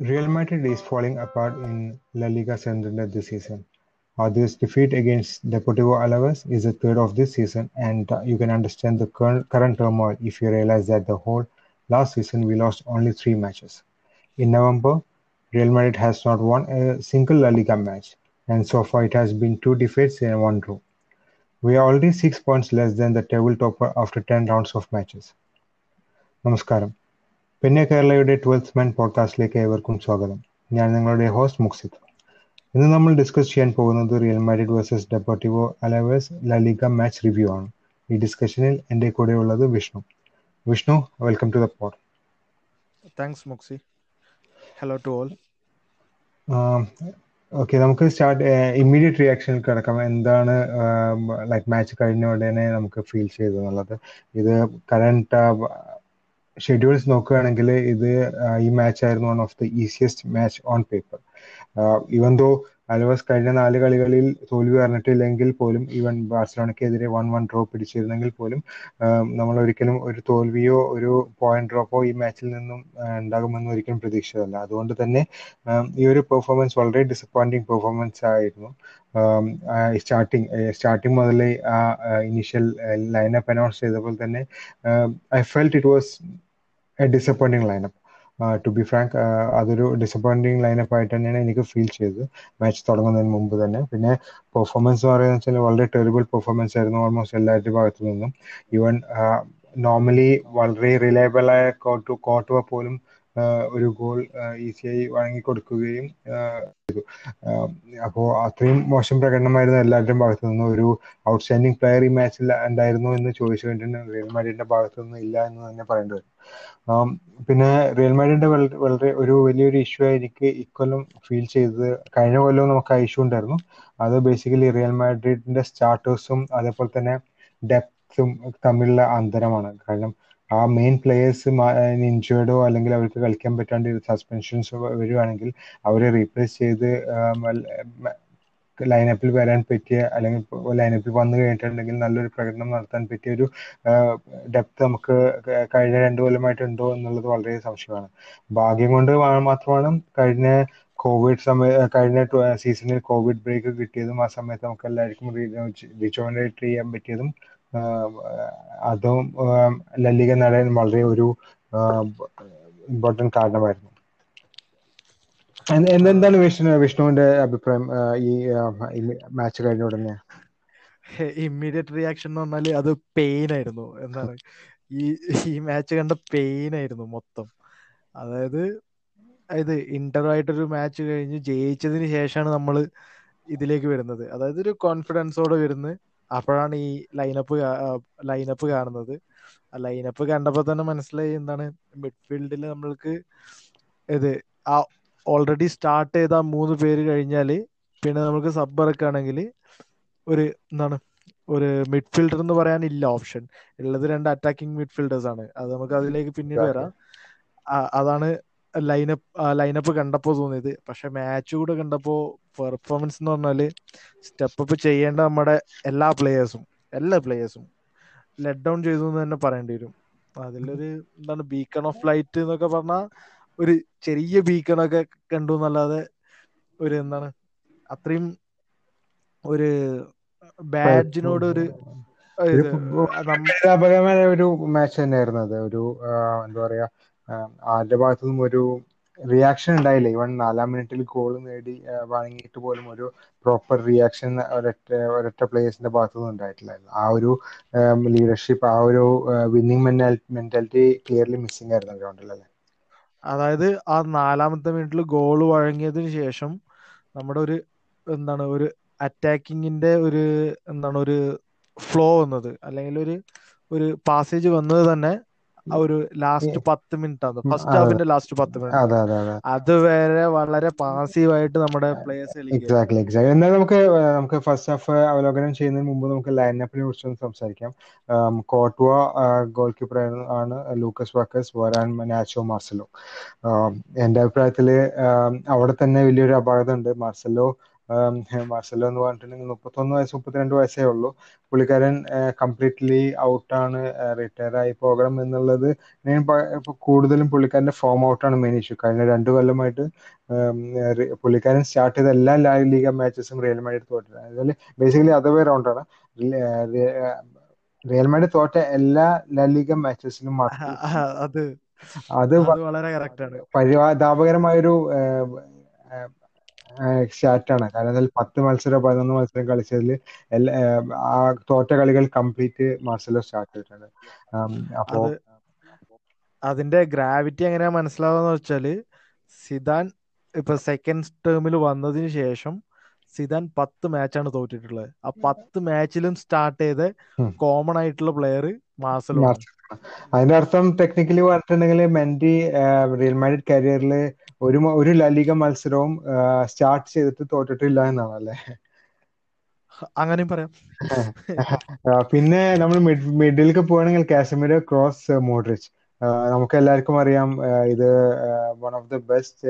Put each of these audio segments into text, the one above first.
Real Madrid is falling apart in La Liga Santander this season. Uh, this defeat against Deportivo Alaves is the third of this season, and uh, you can understand the current, current turmoil if you realize that the whole last season we lost only three matches. In November, Real Madrid has not won a single La Liga match, and so far it has been two defeats in one row. We are already six points less than the table topper after 10 rounds of matches. Namaskaram. പിന്നെ കേരളയുടെ twelfth മാൻ പോഡ്കാസ്റ്റിലേക്ക് ഏവർക്കും സ്വാഗതം. ഞാൻ നിങ്ങളുടെ host Muksith. ഇന്ന് നമ്മൾ discuss ചെയ്യാൻ പോകുന്നത് Real Madrid versus Deportivo Alaves La Liga match review ആണ്. ഈ ഡിസ്കഷനിൽ എന്റെ കൂടെ ഉള്ളത് Vishnu. Vishnu welcome to the pod thanks മുക്സി. Hello to all okay നമുക്ക് സ്റ്റാർട്ട് ഇമ്മീഡിയറ്റ് റിയാക്ഷനിൽ കിടക്കാം. എന്താണ് ലൈക്ക് മാച്ച് കഴിഞ്ഞ ഉടനെ നമുക്ക് ഫീൽ ചെയ്തെന്നുള്ളത് ഇത് കറണ്ട് ഷെഡ്യൂൾസ് നോക്കുകയാണെങ്കിൽ ഇത് ഈ മാച്ച് ആയിരുന്നു one of the easiest match on paper even though Alaves കഴിഞ്ഞ നാല് കളികളിൽ തോൽവി പറഞ്ഞിട്ടില്ലെങ്കിൽ പോലും ഈവൻ ബാഴ്സലോണയ്ക്കെതിരെ വൺ വൺ ഡ്രോ പിടിച്ചിരുന്നെങ്കിൽ പോലും നമ്മൾ ഒരിക്കലും ഒരു തോൽവിയോ ഒരു പോയിന്റ് ഡ്രോപ്പോ ഈ മാച്ചിൽ നിന്നും ഉണ്ടാകുമെന്ന് ഒരിക്കലും പ്രതീക്ഷിച്ചതല്ല. അതുകൊണ്ട് തന്നെ ഈ ഒരു പെർഫോമൻസ് വളരെ ഡിസപ്പോയിന്റിങ് പെർഫോമൻസ് ആയിരുന്നു. സ്റ്റാർട്ടിങ് സ്റ്റാർട്ടിങ് മുതലേ ആ ഇനീഷ്യൽ ലൈനപ്പ് അനൗൺസ് ചെയ്തപ്പോൾ തന്നെ I felt it was disappointing lineup to be frank അതൊരു ഡിസപ്പോയിന്റിങ് ലൈനപ്പ് ആയിട്ട് തന്നെയാണ് എനിക്ക് ഫീൽ ചെയ്തത്. മാച്ച് തുടങ്ങുന്നതിന് മുമ്പ് തന്നെ. പിന്നെ പെർഫോമൻസ് എന്ന് പറയുന്നത് വെച്ചാൽ വളരെ ടെറിബിൾ പെർഫോമൻസ് ആയിരുന്നു ഓൾമോസ്റ്റ് എല്ലാവരുടെ ഭാഗത്തു നിന്നും. ഈവൻ നോർമലി വളരെ റിലയബിൾ ആയ കോട്ടു കോട്ടുവ പോലും ഒരു ഗോൾ ഈസിയായി വഴങ്ങി കൊടുക്കുകയും ചെയ്തു. അപ്പോൾ അത്രയും മോശം പ്രകടനമായിരുന്നു എല്ലാവരുടെയും ഭാഗത്തു നിന്ന്. ഒരു ഔട്ട്സ്റ്റാൻഡിംഗ് പ്ലെയർ ഈ മാച്ചിൽ ഉണ്ടായിരുന്നു എന്ന് ചോദിച്ചു കഴിഞ്ഞിട്ടുണ്ടെങ്കിൽ റിയൽ മാഡ്രിഡിന്റെ ഭാഗത്തു നിന്ന് ഇല്ല എന്ന് തന്നെ പറയേണ്ടി വരും. പിന്നെ റിയൽ മാഡ്രിഡിന്റെ വളരെ ഒരു വലിയൊരു ഇഷ്യൂ എനിക്ക് ഇക്കൊല്ലം ഫീൽ ചെയ്തത് കഴിഞ്ഞ കൊല്ലം നമുക്ക് ആ ഇഷ്യൂ ഉണ്ടായിരുന്നു. അത് ബേസിക്കലി റിയൽ മാഡ്രിഡിന്റെ സ്റ്റാർട്ടേഴ്സും അതേപോലെ തന്നെ ഡെപ്തും തമ്മിലുള്ള അന്തരമാണ്. കാരണം ആ മെയിൻ പ്ലേയേഴ്സ് ഇഞ്ചേർഡോ അല്ലെങ്കിൽ അവർക്ക് കളിക്കാൻ പറ്റാണ്ട് സസ്പെൻഷൻസ് വരുവാണെങ്കിൽ അവരെ റീപ്ലേസ് ചെയ്ത് ലൈനപ്പിൽ വരാൻ പറ്റിയ അല്ലെങ്കിൽ ലൈനപ്പിൽ വന്നു കഴിഞ്ഞിട്ടുണ്ടെങ്കിൽ നല്ലൊരു പ്രകടനം നടത്താൻ പറ്റിയ ഒരു ഡെപ്ത് നമുക്ക് കഴിഞ്ഞ രണ്ടു കൊല്ലമായിട്ട് ഉണ്ടോ എന്നുള്ളത് വളരെ സംശയമാണ്. ഭാഗ്യം കൊണ്ട് മാത്രമാണ് കഴിഞ്ഞ കോവിഡ് സമയ കഴിഞ്ഞ സീസണിൽ കോവിഡ് ബ്രേക്ക് കിട്ടിയതും ആ സമയത്ത് നമുക്ക് എല്ലാവർക്കും റീജോണറേറ്റ് ചെയ്യാൻ പറ്റിയതും അതും ലല്ലിക നേടാൻ വളരെ ഒരു ഇമ്പോർട്ടന്റ് കാരണമായിരുന്നു. എന്തെന്താണ് വിഷ്ണു വിഷ്ണുവിന്റെ അഭിപ്രായം ഈ മാച്ച് കഴിഞ്ഞ ഉടനെ? ഇമ്മീഡിയറ്റ് റിയാക്ഷൻ എന്ന് പറഞ്ഞാൽ അത് പെയിൻ ആയിരുന്നു. എന്താണ് ഈ ഈ മാച്ച് കണ്ട പെയിൻ ആയിരുന്നു മൊത്തം. അതായത് അതായത് ഇന്റർ ആയിട്ടൊരു മാച്ച് കഴിഞ്ഞ് ജയിച്ചതിന് ശേഷമാണ് നമ്മൾ ഇതിലേക്ക് വരുന്നത്. അതായത് ഒരു കോൺഫിഡൻസോടെ വരുന്നത് അപ്പോഴാണ് ഈ ലൈനപ്പ് ലൈനപ്പ് കാണുന്നത്. ആ ലൈനപ്പ് കണ്ടപ്പോൾ തന്നെ മനസ്സിലായി എന്താണ് മിഡ്ഫീൽഡിൽ നമ്മൾക്ക് ഇത് ആ ഓൾറെഡി സ്റ്റാർട്ട് ചെയ്ത മൂന്ന് പേര് കഴിഞ്ഞാൽ പിന്നെ നമുക്ക് സബ് ഇറക്കുകയാണെങ്കിൽ ഒരു എന്താണ് ഒരു മിഡ്ഫീൽഡർ എന്ന് പറയാനില്ല ഓപ്ഷൻ ഉള്ളത് രണ്ട് അറ്റാക്കിംഗ് മിഡ്ഫീൽഡേഴ്സ് ആണ്. അത് നമുക്ക് അതിലേക്ക് പിന്നീട് വരാം. അതാണ് ലൈനപ്പ് ലൈനപ്പ് കണ്ടപ്പോൾ തോന്നിയത്. പക്ഷെ മാച്ച് കൂടെ കണ്ടപ്പോൾ പെർഫോമൻസ് എന്ന് പറഞ്ഞാൽ സ്റ്റെപ്പ് അപ്പ് ചെയ്യേണ്ട നമ്മുടെ എല്ലാ പ്ലേയേഴ്സും എല്ലാ പ്ലേയേഴ്സും ലെറ്റ് ഡൗൺ ചെയ്തു എന്ന് തന്നെ പറയേണ്ടി വരും. അതിലൊരു എന്താണ് ബീക്കൺ ഓഫ് ലൈറ്റ് എന്നൊക്കെ പറഞ്ഞാൽ ഒരു ചെറിയ ബീക്കണൊക്കെ കണ്ടു എന്നല്ലാതെ ഒരു എന്താണ് അത്രയും ഒരു ബാഡ്ജിനോട് ഒരു ഒരു മാച്ച് തന്നെയായിരുന്നു അത്. ഒരു എന്താ പറയാ ആരുടെ ഭാഗത്തു നിന്നും ഒരു റിയാക്ഷൻ ഉണ്ടായില്ല. ഇവൺ നാലാം മിനിറ്റിൽ ഗോൾ നേടി വാങ്ങിയിട്ട് പോലും ഒരു പ്രോപ്പർ റിയാക്ഷൻ ഒരൊറ്റ ഒരൊറ്റ പ്ലേയേഴ്സിന്റെ ഭാഗത്തു നിന്നും ഉണ്ടായിട്ടില്ല. ആ ഒരു ലീഡർഷിപ്പ് ആ ഒരു വിന്നിങ് മെന്റാലിറ്റി ക്ലിയർലി മിസ്സിംഗ് ആയിരുന്നു ഗ്രൗണ്ടിൽ അല്ലേ? അതായത് ആ നാലാമത്തെ മിനിറ്റിൽ ഗോൾ വഴങ്ങിയതിന് ശേഷം നമ്മുടെ ഒരു എന്താണ് ഒരു അറ്റാക്കിങ്ങിന്റെ ഒരു എന്താണ് ഒരു ഫ്ലോ വന്നത്. അല്ലെങ്കിൽ ഒരു ഒരു പാസേജ് വന്നത് തന്നെ ആ ഒരു ലാസ്റ്റ് പത്ത് മിനിറ്റ് ആണ് ഫസ്റ്റ് ഹാഫിന്റെ ലാസ്റ്റ് പത്ത് മിനിറ്റ് അതുവരെ വളരെ പാസീവ് ആയിട്ട് നമ്മുടെ പ്ലേയേഴ്സ് എന്നാൽ നമുക്ക് നമുക്ക് ഫസ്റ്റ് ഹാഫ് അവലോകനം ചെയ്യുന്നതിന് മുമ്പ് നമുക്ക് ലൈനപ്പിനെ കുറിച്ചൊന്ന് സംസാരിക്കാം. കോട്ടുവ ഗോൾ കീപ്പർ ആണ് ലൂക്കസ് വാക്കസ് വരാൻ നാച്ചോ മാർസലോ എന്റെ അഭിപ്രായത്തിൽ അവിടെ തന്നെ വലിയൊരു അപാകത ഉണ്ട് മാർസലോ മാർസലോ എന്ന് പറഞ്ഞിട്ടുണ്ടെങ്കിൽ മുപ്പത്തൊന്ന് വയസ്സ് മുപ്പത്തിരണ്ട് വയസ്സേ ഉള്ളൂ. പുള്ളിക്കാരൻ കംപ്ലീറ്റ്ലി ഔട്ടാണ് റിട്ടയർ ആയി പോകണം എന്നുള്ളത്. കൂടുതലും പുള്ളിക്കാരന്റെ ഫോം ഔട്ടാണ് മെയിൻ ഇഷ്യൂ കഴിഞ്ഞ രണ്ടു കൊല്ലമായിട്ട് പുള്ളിക്കാരൻ സ്റ്റാർട്ട് ചെയ്ത എല്ലാ ലാ ലീഗ മാച്ചസും റിയൽ മാഡ്രിഡ് തോറ്റിട്ടുണ്ട്. അതായത് ബേസിക്കലി അതവേ റൗണ്ടാണ് റിയൽ മാഡ്രിഡ് തോറ്റ എല്ലാ ലാ ലീഗ മാച്ചസിലും അത് അത് വളരെ പരിതാപകരമായൊരു സ്റ്റാറ്റാണ് കാരണം അതിൽ പത്ത് മത്സരം പതിനൊന്ന് മത്സരം കളിച്ചതിൽ എല്ലാ ആ തോറ്റ കളികൾ കംപ്ലീറ്റ് മാർസലോ സ്റ്റാർട്ട് ചെയ്തിട്ടുണ്ട്. അപ്പോ അതിന്റെ ഗ്രാവിറ്റി എങ്ങനെയാ മനസ്സിലാവുക വെച്ചാൽ സിദാൻ ഇപ്പൊ സെക്കൻഡ് ടേമിൽ വന്നതിന് ശേഷം സിദാൻ പത്ത് മാച്ചാണ് തോറ്റിട്ടുള്ളത്. ആ പത്ത് മാച്ചിലും സ്റ്റാർട്ട് ചെയ്ത കോമൺ ആയിട്ടുള്ള പ്ലെയർ അതിന്റെ അർത്ഥം ടെക്നിക്കലി പറഞ്ഞിട്ടുണ്ടെങ്കിൽ മെന്റി റിയൽ മാഡ്രിഡ് കരിയറിൽ ഒരു ഒരു ലലിക മത്സരവും സ്റ്റാർട്ട് ചെയ്തിട്ട് തോറ്റിട്ടില്ല എന്നാണ് അല്ലേ അങ്ങനെയും പറയാം. പിന്നെ നമ്മൾ മിഡിലേക്ക് പോവുകയാണെങ്കിൽ കാശ്മീർ ക്രോസ് മോഡ്രിച്ച് നമുക്ക് എല്ലാവർക്കും അറിയാം ഇത് one of the best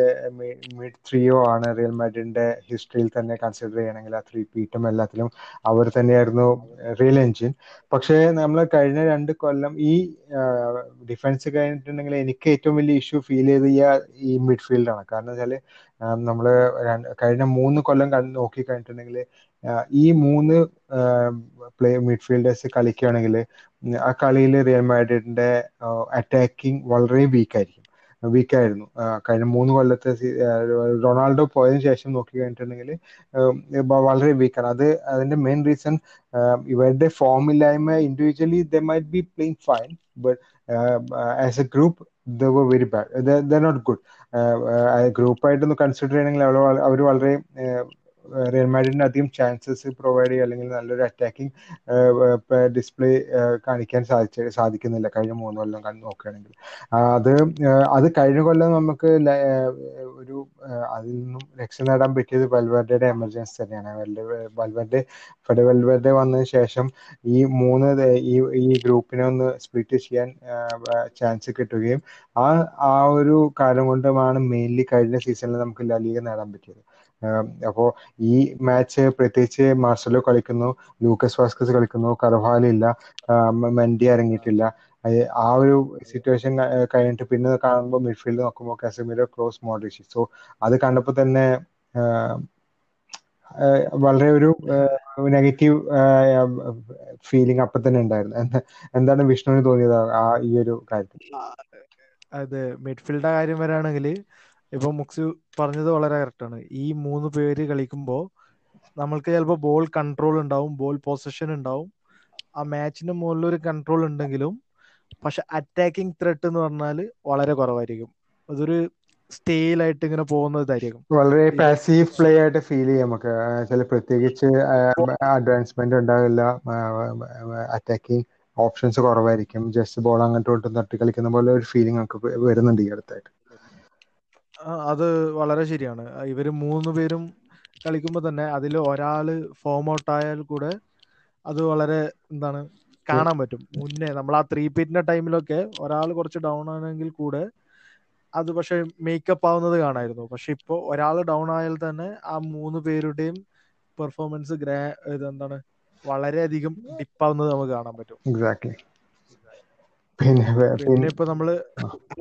mid ത്രീയോ ആണ് റിയൽ മാഡ്രിഡിന്റെ ഹിസ്റ്ററിയിൽ തന്നെ കൺസിഡർ ചെയ്യണമെങ്കിൽ ആ ത്രീ പീറ്റും എല്ലാത്തിലും അവർ തന്നെയായിരുന്നു റിയൽ എഞ്ചിൻ പക്ഷേ നമ്മൾ കഴിഞ്ഞ രണ്ട് കൊല്ലം ഈ ഡിഫൻസ് കഴിഞ്ഞിട്ടുണ്ടെങ്കിൽ എനിക്ക് ഏറ്റവും വലിയ ഇഷ്യൂ ഫീൽ ചെയ്ത് ഈ മിഡ്ഫീൽഡാണ് കാരണം വെച്ചാൽ നമ്മൾ കഴിഞ്ഞ മൂന്ന് കൊല്ലം നോക്കി കഴിഞ്ഞിട്ടുണ്ടെങ്കിൽ ഈ മൂന്ന് പ്ലേ മിഡ്ഫീൽഡേഴ്സ് കളിക്കുകയാണെങ്കിൽ ആ കളിയിൽ റിയൽ മാഡ്രിഡിന്റെ അറ്റാക്കിംഗ് വളരെ വീക്ക് ആയിരിക്കും. വീക്കായിരിക്കും വീക്കായിരുന്നു കഴിഞ്ഞ മൂന്ന് കൊല്ലത്തെ റൊണാൾഡോ പോയതിനു ശേഷം നോക്കി കഴിഞ്ഞിട്ടുണ്ടെങ്കിൽ വളരെ വീക്കാണ് അത് അതിന്റെ മെയിൻ റീസൺ ഇവരുടെ ഫോമില്ലായ്മ individually they might be playing fine but as a group they were very bad they not good ഗ്രൂപ്പായിട്ടൊന്ന് consider ചെയ്യണമെങ്കിൽ അവർ വളരെ റിയൽ മാഡ്രിഡിന് അധികം ചാൻസസ് പ്രൊവൈഡ് ചെയ്യുക അല്ലെങ്കിൽ നല്ലൊരു അറ്റാക്കിംഗ് ഡിസ്പ്ലേ കാണിക്കാൻ സാധിച്ച സാധിക്കുന്നില്ല കഴിഞ്ഞ മൂന്ന് കൊല്ലം നോക്കുകയാണെങ്കിൽ. അത് അത് കഴിഞ്ഞ കൊല്ലം നമുക്ക് ഒരു അതിൽ നിന്നും രക്ഷ നേടാൻ പറ്റിയത് വൽവെർഡയുടെ എമർജൻസി തന്നെയാണ്. വൽവെർഡെ ഫെഡ് വെൽവെർഡെ വന്നതിന് ശേഷം ഈ മൂന്ന് ഈ ഈ ഗ്രൂപ്പിനെ ഒന്ന് സ്പ്ലിറ്റ് ചെയ്യാൻ ചാൻസ് കിട്ടുകയും ആ ആ ഒരു കാര്യം കൊണ്ടുമാണ് മെയിൻലി കഴിഞ്ഞ സീസണിൽ നമുക്ക് ലലീഗ നേടാൻ പറ്റിയത്. അപ്പോൾ ഈ മാച്ച് പ്രത്യേകിച്ച് മാർസലോ കളിക്കുന്നു ലൂക്കസ് വാസ്കസ് കളിക്കുന്നു കർവാലില്ല മെൻഡി ഇറങ്ങിയിട്ടില്ല ആ ഒരു സിറ്റുവേഷൻ കഴിഞ്ഞിട്ട് പിന്നെ കാണുമ്പോൾ മിഡ്ഫീൽഡ് നോക്കുമ്പോൾ കാസമിരോ ക്രോസ് മോഡ്രിച്ച്. സോ അത് കണ്ടപ്പോൾ തന്നെ വളരെ ഒരു നെഗറ്റീവ് ഫീലിംഗ് അപ്പൊ തന്നെ ഉണ്ടായിരുന്നു. എന്താണ് വിഷ്ണുവിന് തോന്നിയത് ആ ഈ ഒരു കാര്യത്തിൽ? അതെ. മിഡ്ഫീൽഡ് കാര്യം വരാണെങ്കിൽ ഇപ്പൊ മുക്സു പറഞ്ഞത് വളരെ കറക്റ്റാണ് ഈ മൂന്ന് പേര് കളിക്കുമ്പോൾ നമ്മൾക്ക് ചിലപ്പോൾ ബോൾ കൺട്രോൾ ഉണ്ടാവും ബോൾ പൊസിഷൻ ഉണ്ടാവും. ആ മാച്ചിന് മുകളിൽ ഒരു കൺട്രോൾ ഉണ്ടെങ്കിലും പക്ഷെ അറ്റാക്കിംഗ് ത്രെട്ട് എന്ന് പറഞ്ഞാൽ വളരെ കുറവായിരിക്കും. അതൊരു സ്റ്റേയിലായിട്ട് ഇങ്ങനെ പോകുന്നതായിരിക്കും വളരെ പാസീവ് പ്ലേ ആയിട്ട് ഫീൽ ചെയ്യാം നമുക്ക്. ചില പ്രത്യേകിച്ച് അഡ്വാൻസ്മെന്റ് ഉണ്ടാവില്ല. അറ്റാക്കിംഗ് ഓപ്ഷൻസ് കുറവായിരിക്കും. ജസ്റ്റ് ബോൾ അങ്ങോട്ടും തട്ടി കളിക്കുന്ന പോലെ ഒരു ഫീലിംഗ് നമുക്ക് വരുന്നുണ്ട് ഈ അടുത്തായിട്ട്. അത് വളരെ ശരിയാണ്. ഇവർ മൂന്ന് പേരും കളിക്കുമ്പോൾ തന്നെ അതിൽ ഒരാൾ ഫോം ഔട്ട് ആയാൽ കൂടെ അത് വളരെ എന്താണ് കാണാൻ പറ്റും. മുന്നേ നമ്മൾ ആ ത്രീ പീറ്റിന്റെ ടൈമിലൊക്കെ ഒരാൾ കുറച്ച് ഡൗൺ ആണെങ്കിൽ കൂടെ അത് പക്ഷെ മേക്കപ്പ് ആവുന്നത് കാണായിരുന്നു. പക്ഷെ ഇപ്പോൾ ഒരാൾ ഡൗൺ ആയാൽ തന്നെ ആ മൂന്ന് പേരുടെയും പെർഫോമൻസ് ഗ്രാ ഇതെന്താണ് വളരെയധികം ഡിപ്പാവുന്നത് നമുക്ക് കാണാൻ പറ്റും. എക്സാക്ട്ലി പിന്നെ ഇപ്പൊ നമ്മൾ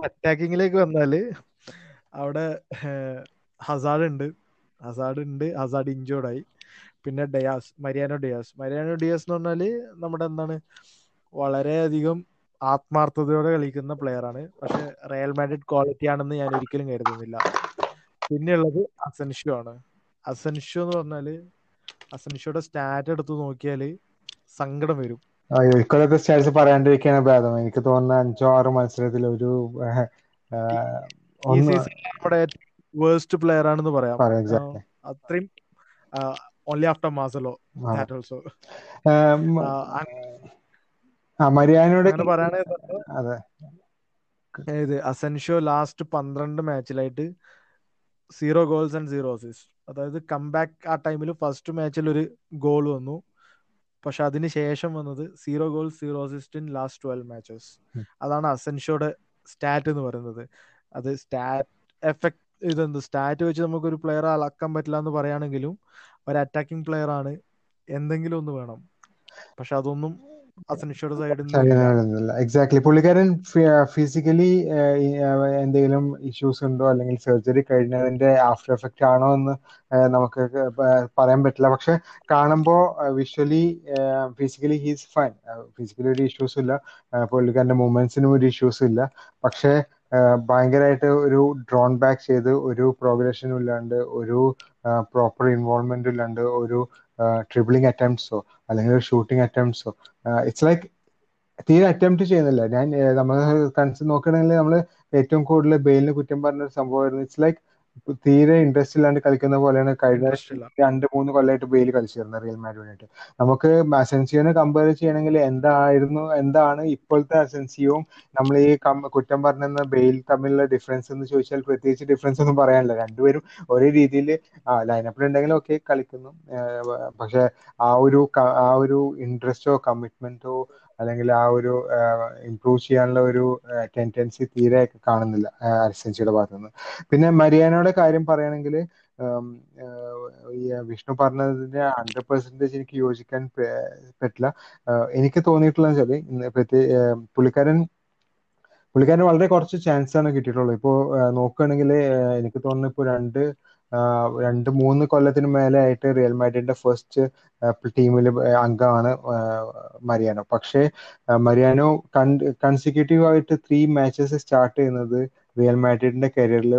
അറ്റാക്കിങ്ങിലേക്ക് വന്നാൽ അവിടെ ഹസാഡ് ഉണ്ട്. ഹസാഡ് ഉണ്ട്. ഹസാഡ് ഇഞ്ചോർഡായി പിന്നെ Diaz Mariano Diaz. Mariano Diaz എന്ന് പറഞ്ഞാൽ നമ്മുടെ എന്താണ് വളരെയധികം ആത്മാർത്ഥതയോടെ കളിക്കുന്ന പ്ലെയർ ആണ്. പക്ഷെ റയൽ മാഡ്രിഡ് ക്വാളിറ്റി ആണെന്ന് ഞാൻ ഒരിക്കലും കരുതുന്നില്ല. പിന്നെയുള്ളത് അസൻഷ്യോ ആണ്. അസൻഷ്യോ എന്ന് പറഞ്ഞാൽ അസൻഷ്യോയുടെ സ്റ്റാറ്റ് എടുത്ത് നോക്കിയാൽ സങ്കടം വരും. ഇക്കൊല്ലത്തെ സ്റ്റാറ്റ്സ് പറയാണ്ടിരിക്കാണ് ഭേദം. എനിക്ക് തോന്നുന്ന അഞ്ചോ ആറോ മത്സരത്തിൽ ഒരു നമ്മുടെ വേഴ്സ്റ്റ് പ്ലെയർ ആണെന്ന് പറയാം. അത്രയും only after Marcelo that also മരിയാനോട് അതെ. ഇത് അസൻഷ്യോ ലാസ്റ്റ് പന്ത്രണ്ട് മാച്ചിലായിട്ട് zero goals and zero assist അതായത് കംബാക്ക് ആ ടൈമിൽ ഫസ്റ്റ് മാച്ചിൽ ഒരു ഗോൾ വന്നു. പക്ഷെ അതിന് ശേഷം വന്നത് zero goal zero assist in last twelve matches അതാണ് അസൻഷോയുടെ സ്റ്റാറ്റ് എന്ന് പറയുന്നത്. അത് സ്റ്റാറ്റ് എഫക്ട് ഇതെന്ത്? സ്റ്റാറ്റ് വെച്ച് നമുക്കൊരു പ്ലെയർ അളക്കാൻ പറ്റില്ല എന്ന് പറയുകയാണെങ്കിലും ഒരു അറ്റാക്കിംഗ് പ്ലെയർ ആണ്. എന്തെങ്കിലും ഒന്ന് വേണം. പക്ഷെ അതൊന്നും അസനിഷയുടെ സൈഡിൽ എക്സാക്ട്ലി പുള്ളിക്കാരൻ ഫിസിക്കലി എന്തെങ്കിലും ഇഷ്യൂസ് ഉണ്ടോ? അല്ലെങ്കിൽ സർജറി കഴിഞ്ഞതിന്റെ ആഫ്റ്റർ എഫക്റ്റ് ആണോ എന്ന് നമുക്ക് പറയാൻ പറ്റില്ല. പക്ഷെ കാണുമ്പോൾ visually physically he's fine physically ഒരു ഇഷ്യൂസ് ഇല്ല. പുള്ളിക്കാരന്റെ മൂവ്മെന്റ്സിനും ഒരു ഇഷ്യൂസ് ഇല്ല. പക്ഷെ ഭയങ്കരമായിട്ട് ഒരു ഡ്രോൺ ബാക്ക് ചെയ്ത് ഒരു പ്രോഗ്രഷനും ഇല്ലാണ്ട് ഒരു പ്രോപ്പർ ഇൻവോൾവ്മെന്റും ഇല്ലാണ്ട് ഒരു ട്രിബിളിംഗ് അറ്റംപ്റ്റ്സോ അല്ലെങ്കിൽ ഒരു ഷൂട്ടിംഗ് അറ്റംപ്റ്റ്സോ ഇറ്റ്സ് ലൈക്ക് തീരെ അറ്റംപ്റ്റ് ചെയ്യുന്നില്ല. ഞാൻ നമ്മൾ നോക്കുകയാണെങ്കിൽ നമ്മൾ ഏറ്റവും കൂടുതൽ ബെയിലിന് കുറ്റം പറഞ്ഞ ഒരു സംഭവമായിരുന്നു. ഇറ്റ്സ് ലൈക്ക് തീരെ ഇൻട്രസ്റ്റ് ഇല്ലാണ്ട് കളിക്കുന്ന പോലെയാണ് കഴിഞ്ഞ രണ്ട് മൂന്ന് കൊല്ലമായിട്ട് ബെയിൽ കളിച്ചിരുന്നത് റിയൽ മാഡ്രിഡിനായിട്ട് നമുക്ക് അസെൻസിയോനെ കമ്പയർ ചെയ്യണമെങ്കിൽ എന്തായിരുന്നു എന്താണ് ഇപ്പോഴത്തെ അസെൻസിയോവും നമ്മൾ ഈ കുറ്റം പറഞ്ഞ ബെയിൽ തമ്മിലുള്ള ഡിഫറൻസ് എന്ന് ചോദിച്ചാൽ പ്രത്യേകിച്ച് ഡിഫറൻസ് ഒന്നും പറയാനില്ല. രണ്ടുപേരും ഒരേ രീതിയിൽ ലൈനപ്പിൽ ഉണ്ടെങ്കിലും ഒക്കെ കളിക്കുന്നു. പക്ഷെ ആ ഒരു ആ ഒരു ഇൻട്രസ്റ്റോ കമ്മിറ്റ്മെന്റോ അല്ലെങ്കിൽ ആ ഒരു ഇംപ്രൂവ് ചെയ്യാനുള്ള ഒരു ടെൻഡൻസി തീരെ കാണുന്നില്ല അസെൻസിയുടെ ഭാഗത്തു നിന്ന് പിന്നെ മരിയാനയുടെ കാര്യം പറയുകയാണെങ്കിൽ വിഷ്ണു പറഞ്ഞതിന്റെ ഹൺഡ്രഡ് പെർസെന്റേജ് എനിക്ക് യോജിക്കാൻ പറ്റില്ല. എനിക്ക് തോന്നിയിട്ടുള്ള വെച്ചാൽ പ്രത്യേക പുള്ളിക്കാരൻ പുള്ളിക്കാരന് വളരെ കുറച്ച് ചാൻസ് ആണ് കിട്ടിയിട്ടുള്ളത്. ഇപ്പോൾ നോക്കുകയാണെങ്കിൽ എനിക്ക് തോന്നുന്നു ഇപ്പോൾ രണ്ട് രണ്ട് മൂന്ന് കൊല്ലത്തിന് മേലെ ആയിട്ട് റിയൽ മാഡ്രിഡിന്റെ ഫസ്റ്റ് ടീമിൽ അംഗമാണ് മരിയാനോ. പക്ഷേ മരിയാനോ കൺസിക്യൂട്ടീവ് ആയിട്ട് ത്രീ മാച്ചസ് സ്റ്റാർട്ട് ചെയ്യുന്നത് റിയൽ മാഡ്രിഡിന്റെ കരിയറിൽ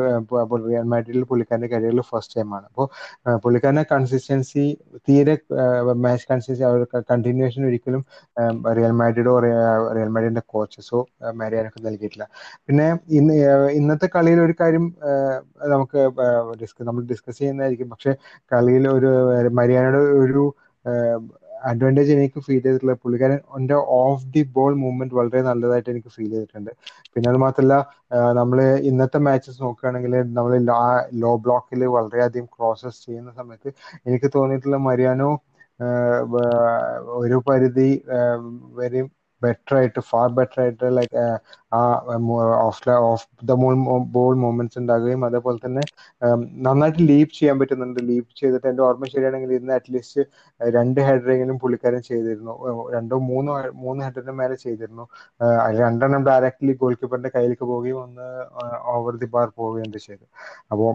റിയൽ മാഡ്രിഡിൽ പുള്ളിക്കാരന്റെ കരിയറിൽ ഫസ്റ്റ് ടൈമാണ് അപ്പോൾ പുള്ളിക്കാരന്റെ കൺസിസ്റ്റൻസി തീരെ മാച്ച് കൺസിസ്റ്റൻസി കണ്ടിന്യൂഷൻ ഒരിക്കലും റിയൽ മാഡ്രിഡോ റിയൽ മാഡ്രിഡിന്റെ കോച്ചസോ മാരിയാനൊക്കെ നൽകിയിട്ടില്ല. പിന്നെ ഇന്ന് ഇന്നത്തെ കളിയിൽ ഒരു കാര്യം നമുക്ക് ഡിസ്ക നമ്മൾ ഡിസ്കസ് ചെയ്യുന്നതായിരിക്കും. പക്ഷെ കളിയിൽ ഒരു മരിയാനയുടെ ഒരു അഡ്വാന്റേജ് എനിക്ക് ഫീൽ ചെയ്തിട്ടുള്ള പുള്ളിക്കാരൻ എന്റെ ഓഫ് ദി ബോൾ മൂവ്മെന്റ് വളരെ നല്ലതായിട്ട് എനിക്ക് ഫീൽ ചെയ്തിട്ടുണ്ട്. പിന്നെ അത് മാത്രമല്ല നമ്മൾ ഇന്നത്തെ മാച്ചസ് നോക്കുകയാണെങ്കിൽ നമ്മൾ ലോ ബ്ലോക്കിൽ വളരെയധികം ക്രോസസ് ചെയ്യുന്ന സമയത്ത് എനിക്ക് തോന്നിയിട്ടുള്ള മരിയാനോ ഒരു പരിധി വെരി ബെറ്റർ ആയിട്ട് ഫാർ ബെറ്റർ ആയിട്ട് ലൈക്ക് ആ ഓഫ് ഓഫ് ദ മോൾ ബോൾ മൂവ്മെന്റ്സ് ഉണ്ടാകുകയും അതേപോലെ തന്നെ നന്നായിട്ട് ലീപ് ചെയ്യാൻ പറ്റുന്നുണ്ട്. ലീപ് ചെയ്തിട്ട് എന്റെ ഓർമ്മ ശരിയാണെങ്കിൽ ഇന്ന് അറ്റ്ലീസ്റ്റ് രണ്ട് ഹെഡറെങ്കിലും പുള്ളിക്കാരൻ ചെയ്തിരുന്നു. രണ്ടോ മൂന്നോ മൂന്ന് ഹെഡറിന് മേലെ ചെയ്തിരുന്നു. രണ്ടെണ്ണം ഡയറക്റ്റ്ലി ഗോൾ കീപ്പറിന്റെ കയ്യിലേക്ക് പോവുകയും ഒന്ന് ഓവർ ദി ബാർ പോവുകയും ചെയ്തു. അപ്പോൾ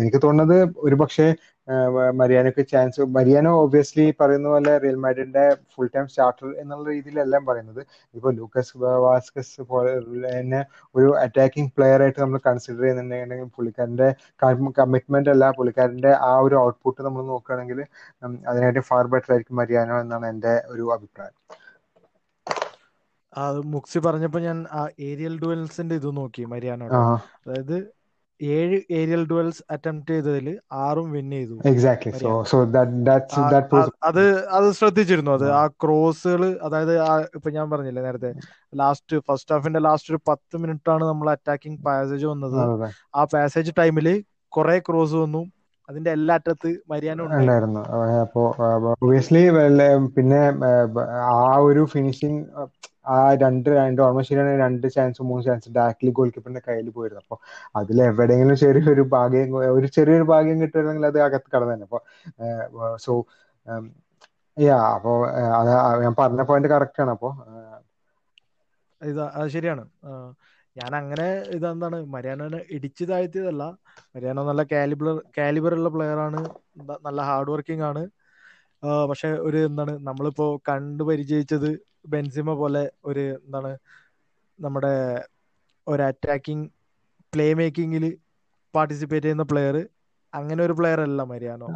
എനിക്ക് തോന്നുന്നത് ഒരു പക്ഷേ മരിയാനോക്ക് ചാൻസ് മരിയാനോ ഓബിയസ്ലി പറയുന്ന പോലെ റിയൽ മാഡ്രിഡിന്റെ ഫുൾ ടൈം സ്റ്റാർട്ടർ എന്നുള്ള രീതിയിലെല്ലാം പറയുന്നത്. ഇപ്പൊ ലൂക്കസ് വാസ്കസ് പോലെ തന്നെ ഒരു അറ്റാക്കിംഗ് പ്ലെയർ ആയിട്ട് നമ്മൾ കൺസിഡർ ചെയ്യുന്നുണ്ടെങ്കിൽ പുള്ളിക്കാരന്റെ കമ്മിറ്റ്മെന്റ് അല്ല പുള്ളിക്കാരന്റെ ആ ഒരു ഔട്ട്പുട്ട് നമ്മൾ നോക്കുകയാണെങ്കിൽ അതിനായിട്ട് ഫാർ ബെറ്റർ ആയിരിക്കും മരിയാനോ എന്നാണ് എന്റെ ഒരു അഭിപ്രായം. മുക്സി പറഞ്ഞപ്പോ ഞാൻ ഏരിയൽ ഡുവൽസിന്റെ ഇത് നോക്കി മരിയാനോ അതായത് ഏഴ് ഏരിയൽ ഡുവൽസ് അറ്റംപ്റ്റ് ചെയ്തതിൽ ആറും വിൻ ചെയ്തു. എക്സാക്ട്ലി സോ സോ അത് അത് ശ്രദ്ധിച്ചിരുന്നു. അത് ആ ക്രോസുകൾ അതായത് ഇപ്പൊ ഞാൻ പറഞ്ഞില്ലേ നേരത്തെ ലാസ്റ്റ് ഫസ്റ്റ് ഹാഫിന്റെ ലാസ്റ്റ് ഒരു പത്ത് മിനിറ്റ് ആണ് നമ്മൾ അറ്റാക്കിംഗ് പാസേജ് വന്നത്. ആ പാസേജ് ടൈമിൽ കുറെ ക്രോസ് വന്നു. അതിന്റെ എല്ലാ അറ്റത്ത് മര്യാദ ഉണ്ടായിരുന്നു. അപ്പോ ഒബിയസ്ലി പിന്നെ ആ ഒരു ഫിനിഷിങ് ആ രണ്ട് രണ്ട് ഓർമ്മ ശരിയാണ് രണ്ട് ചാൻസ് മൂന്ന് ചാൻസ് ഡയറക്ട്ലി ഗോൾ കീപ്പറിന്റെ കയ്യിൽ പോയിരുന്നു. അപ്പോൾ അതിൽ എവിടെയെങ്കിലും ചെറിയൊരു ഭാഗ്യം ഒരു ചെറിയൊരു ഭാഗ്യം കിട്ടുകയാണെങ്കിൽ അത് അകത്ത് കടന്നു അപ്പൊ സോ യാ അപ്പോ ഞാൻ പറഞ്ഞ പോയിന്റ് കറക്റ്റ് ആണ് അപ്പോ. അത് ശരിയാണ്. ഞാൻ അങ്ങനെ ഇതെന്താണ് മരിയാനോനെ ഇടിച്ചു താഴ്ത്തിയതല്ല മരിയാനോ നല്ല കാലിബർ കാലിബർ ഉള്ള പ്ലെയർ ആണ്. നല്ല ഹാർഡ് വർക്കിംഗ് ആണ്. പക്ഷെ ഒരു എന്താണ് നമ്മളിപ്പോ കണ്ടു പരിചയിച്ചത് ബെൻസിമ പോലെ ഒരു എന്താണ് നമ്മുടെ ഒരു അറ്റാക്കിംഗ് പ്ലേ മേക്കിങ്ങിൽ പാർട്ടിസിപ്പേറ്റ് ചെയ്യുന്ന പ്ലെയർ അങ്ങനെ ഒരു പ്ലെയർ അല്ല മരിയാനോ.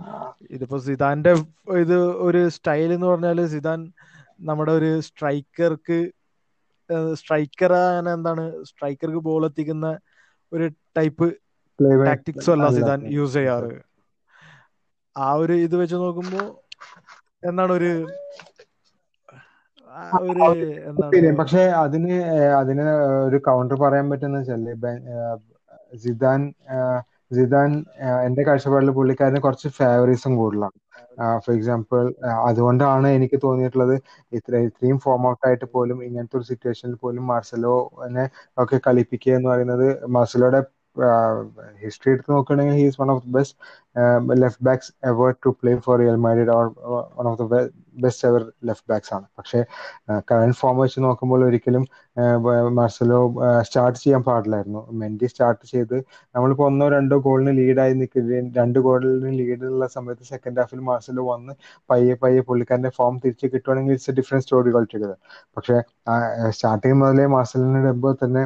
ഇതിപ്പോ സിദാന്റെ ഇത് ഒരു സ്റ്റൈൽ എന്ന് പറഞ്ഞാൽ സിദാൻ നമ്മുടെ ഒരു സ്ട്രൈക്കർക്ക് സ്ട്രൈക്കർ അങ്ങനെ എന്താണ് സ്ട്രൈക്കർക്ക് ബോൾ എത്തിക്കുന്ന ഒരു ടൈപ്പ് ടാക്ടിക്സും അല്ല സിദാൻ യൂസ് ചെയ്യാറ്. ആ ഒരു ഇത് വെച്ച് നോക്കുമ്പോ എന്താണ് ഒരു പക്ഷെ അതിന് അതിന് ഒരു കൗണ്ടർ പറയാൻ പറ്റുന്ന വെച്ചാൽ സിദാൻ സിദാൻ എന്റെ കാഴ്ചപ്പാടിൽ പുള്ളിക്കാരന് കുറച്ച് ഫേവറിസം കൂടുതലാണ്. ഫോർ എക്സാമ്പിൾ അതുകൊണ്ടാണ് എനിക്ക് തോന്നിയിട്ടുള്ളത് ഇത്ര ഇത്രയും ഫോം ഔട്ട് ആയിട്ട് പോലും ഇങ്ങനത്തെ ഒരു സിറ്റുവേഷനിൽ പോലും മാർസലോനെ ഒക്കെ കളിപ്പിക്കുക എന്ന് പറയുന്നത് മാർസലോയുടെ ഹിസ്റ്ററി എടുത്ത് നോക്കുകയാണെങ്കിൽ he's one of the best left backs ever to play for Real Madrid or one of the best ever left backs ആണ്. പക്ഷേ കറണ്ട് ഫോം വെച്ച് നോക്കുമ്പോൾ ഒരിക്കലും മാർസലോ സ്റ്റാർട്ട് ചെയ്യാൻ പാടില്ലായിരുന്നു. മെൻഡി സ്റ്റാർട്ട് ചെയ്ത് നമ്മളിപ്പോൾ ഒന്നോ രണ്ടോ ഗോളിന് ലീഡായി നിൽക്കുകയും രണ്ട് ഗോളിന് ലീഡുള്ള സമയത്ത് സെക്കൻഡ് ഹാഫിൽ മാർസലോ വന്ന് പയ്യെ പയ്യെ പുള്ളിക്കാരന്റെ ഫോം തിരിച്ച് കിട്ടുവാണെങ്കിൽ ഇറ്റ്സ് എ ഡിഫറെന്റ് സ്റ്റോറി കളിച്ചത് പക്ഷേ സ്റ്റാർട്ടിങ് മുതലേ മാർസലിന് ഇടുമ്പോൾ തന്നെ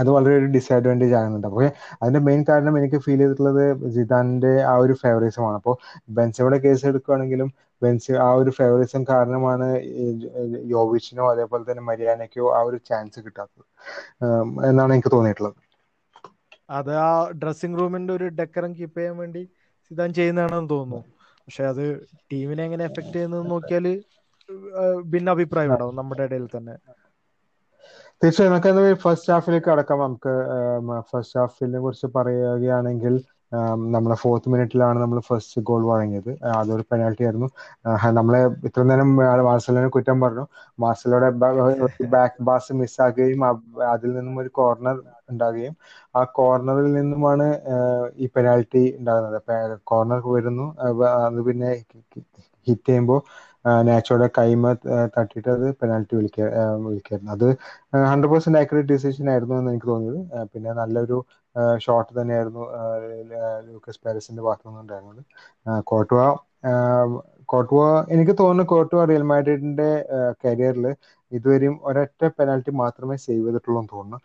അത് വളരെ ഒരു ഡിസഡ്വാന്റേജ് ആകുന്നുണ്ട്. അപ്പോൾ അതിന്റെ മെയിൻ കാരണം എനിക്ക് ഫീൽ ചെയ്തിട്ടുള്ളത് ജിദാന്റെ ആ ഒരു ഫേവറിസമാണ് അപ്പോൾ ബെൻസയുടെ കേസ് എടുക്കുകയാണെങ്കിലും ബെൻസ് ആ ഒരു ഫേവറിസം കാരണമാണ് യോവിച്ചിനോ അതേപോലെ തന്നെ മരിയാനയ്ക്കോ ആ ഒരു ചാൻസ് കിട്ടാത്തത്. എന്നാണ് എനിക്ക് തോന്നിയിട്ടുള്ളത്. അത് ആ ഡ്രസ്സിംഗ് റൂമിന്റെ ഒരു ഡെക്കറം കീപ്പ് ചെയ്യാൻ വേണ്ടി സിദാൻ ചെയ്യുന്നതാണെന്ന് തോന്നുന്നു. പക്ഷെ അത് ടീമിനെ എങ്ങനെ എഫക്ട് ചെയ്യുന്നു നോക്കിയാൽ ഭിന്ന അഭിപ്രായം ഉണ്ടാവും നമ്മുടെ ഇടയിൽ തന്നെ. തീർച്ചയായും നമുക്ക് ഫസ്റ്റ് ഹാഫിലേക്ക് അടക്കാം നമുക്ക് ഫസ്റ്റ് ഹാഫിനെ കുറിച്ച് പറയുകയാണെങ്കിൽ നമ്മളെ ഫോർത്ത് മിനിറ്റിലാണ് നമ്മൾ ഫസ്റ്റ് ഗോൾ വഴങ്ങിയത്. അതൊരു പെനാൽറ്റി ആയിരുന്നു. നമ്മളെ ഇത്ര നേരം മാർസലോനെ കുറ്റം പറഞ്ഞു. മാർസലോടെ ബാക്ക് ബാസ് മിസ്സാക്കുകയും അതിൽ നിന്നും ഒരു കോർണർ ഉണ്ടാകുകയും ആ കോർണറിൽ നിന്നുമാണ് ഈ പെനാൽറ്റി ഉണ്ടാകുന്നത്. കോർണർ വരുന്നു. അത് പിന്നെ ഹിറ്റ് ചെയ്യുമ്പോൾ നാച്ചോയുടെ കൈമ തട്ടിയിട്ട് അത് പെനാൽറ്റി വിളിക്ക വിളിക്കായിരുന്നു. അത് ഹൺഡ്രഡ് പെർസെന്റ് ആക്യുറേറ്റ് ഡിസിഷൻ ആയിരുന്നു എന്ന് എനിക്ക് തോന്നിയത്. പിന്നെ നല്ലൊരു ഷോട്ട് തന്നെയായിരുന്നു ലൂക്കസ് പാരിസിന്റെ ഭാഗത്തു നിന്നുണ്ടായിരുന്നത് കോട്ടുവ കോട്ടുവ എനിക്ക് തോന്നുന്നു കോട്ടുവ റിയൽ മാഡ്രിഡിന്റെ കരിയറിൽ ഇതുവരെയും ഒരൊറ്റ പെനാൽറ്റി മാത്രമേ സേവ് ചെയ്തിട്ടുള്ളൂ എന്ന് തോന്നുന്നു.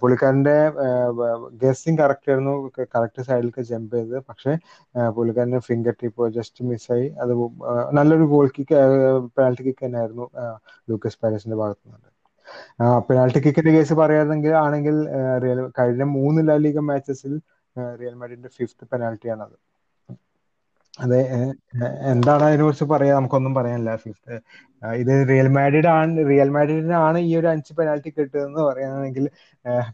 പുള്ളിക്കാരന്റെ ഗസ്സിങ് കറക്റ്റ് ആയിരുന്നു കറക്റ്റ് സൈഡിലേക്ക് ജമ്പ് ചെയ്തത്. പക്ഷേ പുള്ളിക്കാരന്റെ ഫിംഗർ ടിപ്പ് ജസ്റ്റ് മിസ്സായി അത് നല്ലൊരു ഗോൾ കിക്ക് പെനാൽറ്റി കിക്ക് തന്നെയായിരുന്നു ലൂക്കസ് പാരീസിന്റെ ഭാഗത്തു നിന്ന് പെനാൽറ്റി കിക്കിന്റെ കേസ് പറയുകയാണെങ്കിൽ ആണെങ്കിൽ റിയൽ കഴിഞ്ഞ മൂന്ന് ലാലിക മാച്ചസിൽ റിയൽ മാഡ്രിഡിന്റെ ഫിഫ്ത്ത് പെനാൽറ്റിയാണ് അത് എന്താണ് അതിനെ കുറിച്ച് പറയാ? നമുക്കൊന്നും പറയാനില്ല ഫിഫ്ത്. ഇത് റിയൽ മാഡ്രിഡ് ആണ് റിയൽ മാഡ്രിഡിനാണ് ഈ ഒരു അഞ്ച് പെനാൽറ്റി കിട്ടുന്നതെന്ന് പറയുകയാണെങ്കിൽ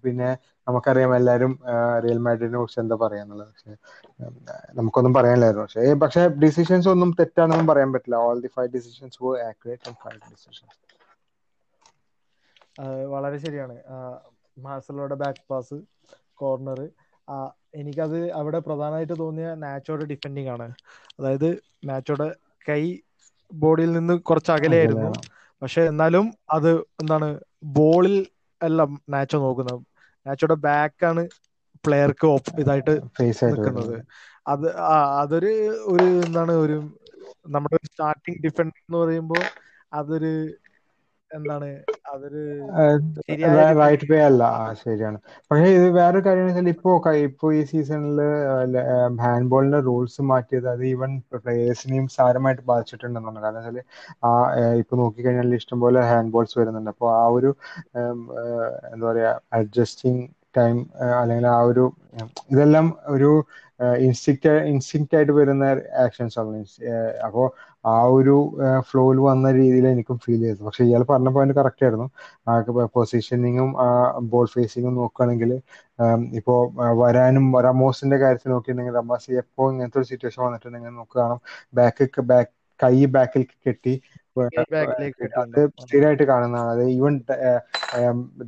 പിന്നെ നമുക്കറിയാം എല്ലാവരും റിയൽ മാഡ്രിഡിനെ കുറിച്ച് എന്താ പറയാന്നുള്ളത് പക്ഷെ നമുക്കൊന്നും പറയാനില്ലായിരുന്നു. പക്ഷേ പക്ഷെ ഡിസിഷൻസ് ഒന്നും തെറ്റാണെന്നും പറയാൻ പറ്റില്ല. All the five decisions decisions വളരെ ശരിയാണ്. മാർസലോയുടെ ബാക്ക് പാസ് കോർണർ എനിക്കത് അവിടെ പ്രധാനമായിട്ട് തോന്നിയ നാച്ചോയുടെ ഡിഫെൻഡിങ് ആണ്. അതായത് നാച്ചോയുടെ കൈ ബോഡിയിൽ നിന്ന് കുറച്ച് അകലെയായിരുന്നു. പക്ഷെ എന്നാലും അത് എന്താണ് ബോളിൽ അല്ല നാച്ചോ നോക്കുന്നത്. നാച്ചോയുടെ ബാക്കാണ് പ്ലെയർക്ക് ഇതായിട്ട് നിൽക്കുന്നത്. അത് അതൊരു ഒരു എന്താണ് ഒരു നമ്മുടെ സ്റ്റാർട്ടിങ് ഡിഫൻഡ് എന്ന് പറയുമ്പോൾ അതൊരു എന്താണ് അതൊരു റൈറ്റ് വേ അല്ല. ശരിയാണ്. പക്ഷേ ഇത് വേറൊരു കാര്യം വെച്ചാൽ ഇപ്പോ ഇപ്പോ ഈ സീസണിൽ ഹാൻഡ് ബോളിന്റെ റൂൾസ് മാറ്റിയത് അത് ഈവൻ പ്ലേയേഴ്സിനെയും സാരമായിട്ട് ബാധിച്ചിട്ടുണ്ടെന്നാണ്. കാരണം വെച്ചാൽ ആ ഇപ്പൊ നോക്കിക്കഴിഞ്ഞാൽ ഇഷ്ടംപോലെ ഹാൻഡ് ബോൾസ് വരുന്നുണ്ട്. അപ്പോൾ ആ ഒരു എന്താ പറയാ അഡ്ജസ്റ്റിംഗ് ടൈം അല്ലെങ്കിൽ ആ ഒരു ഇതെല്ലാം ഒരു ഇൻസ്റ്റിക്റ്റ് ഇൻസ്റ്റിക്റ്റ് ആയിട്ട് വരുന്ന ആക്ഷൻസ് ആണ്. അപ്പോൾ ആ ഒരു ഫ്ലോയിൽ വന്ന രീതിയിൽ എനിക്കും ഫീൽ ചെയ്തു. പക്ഷെ ഇയാൾ പറഞ്ഞ പോയിന്റ് കറക്റ്റ് ആയിരുന്നു. പൊസിഷനിങ്ങും ബോൾ ഫേസിങ്ങും നോക്കുകയാണെങ്കിൽ ഇപ്പോ വരാനും റമോസിന്റെ കാര്യത്തിൽ നോക്കിയിട്ടുണ്ടെങ്കിൽ റമോസ് എപ്പോ ഇങ്ങനത്തെ ഒരു സിറ്റുവേഷൻ വന്നിട്ടുണ്ടെങ്കിൽ നമുക്ക് കാണാം. ബാക്ക് ബാക്ക് കൈ ബാക്കിൽ കെട്ടി അത് സ്ഥിരമായിട്ട് കാണുന്നതാണ്. അത് ഈവൻ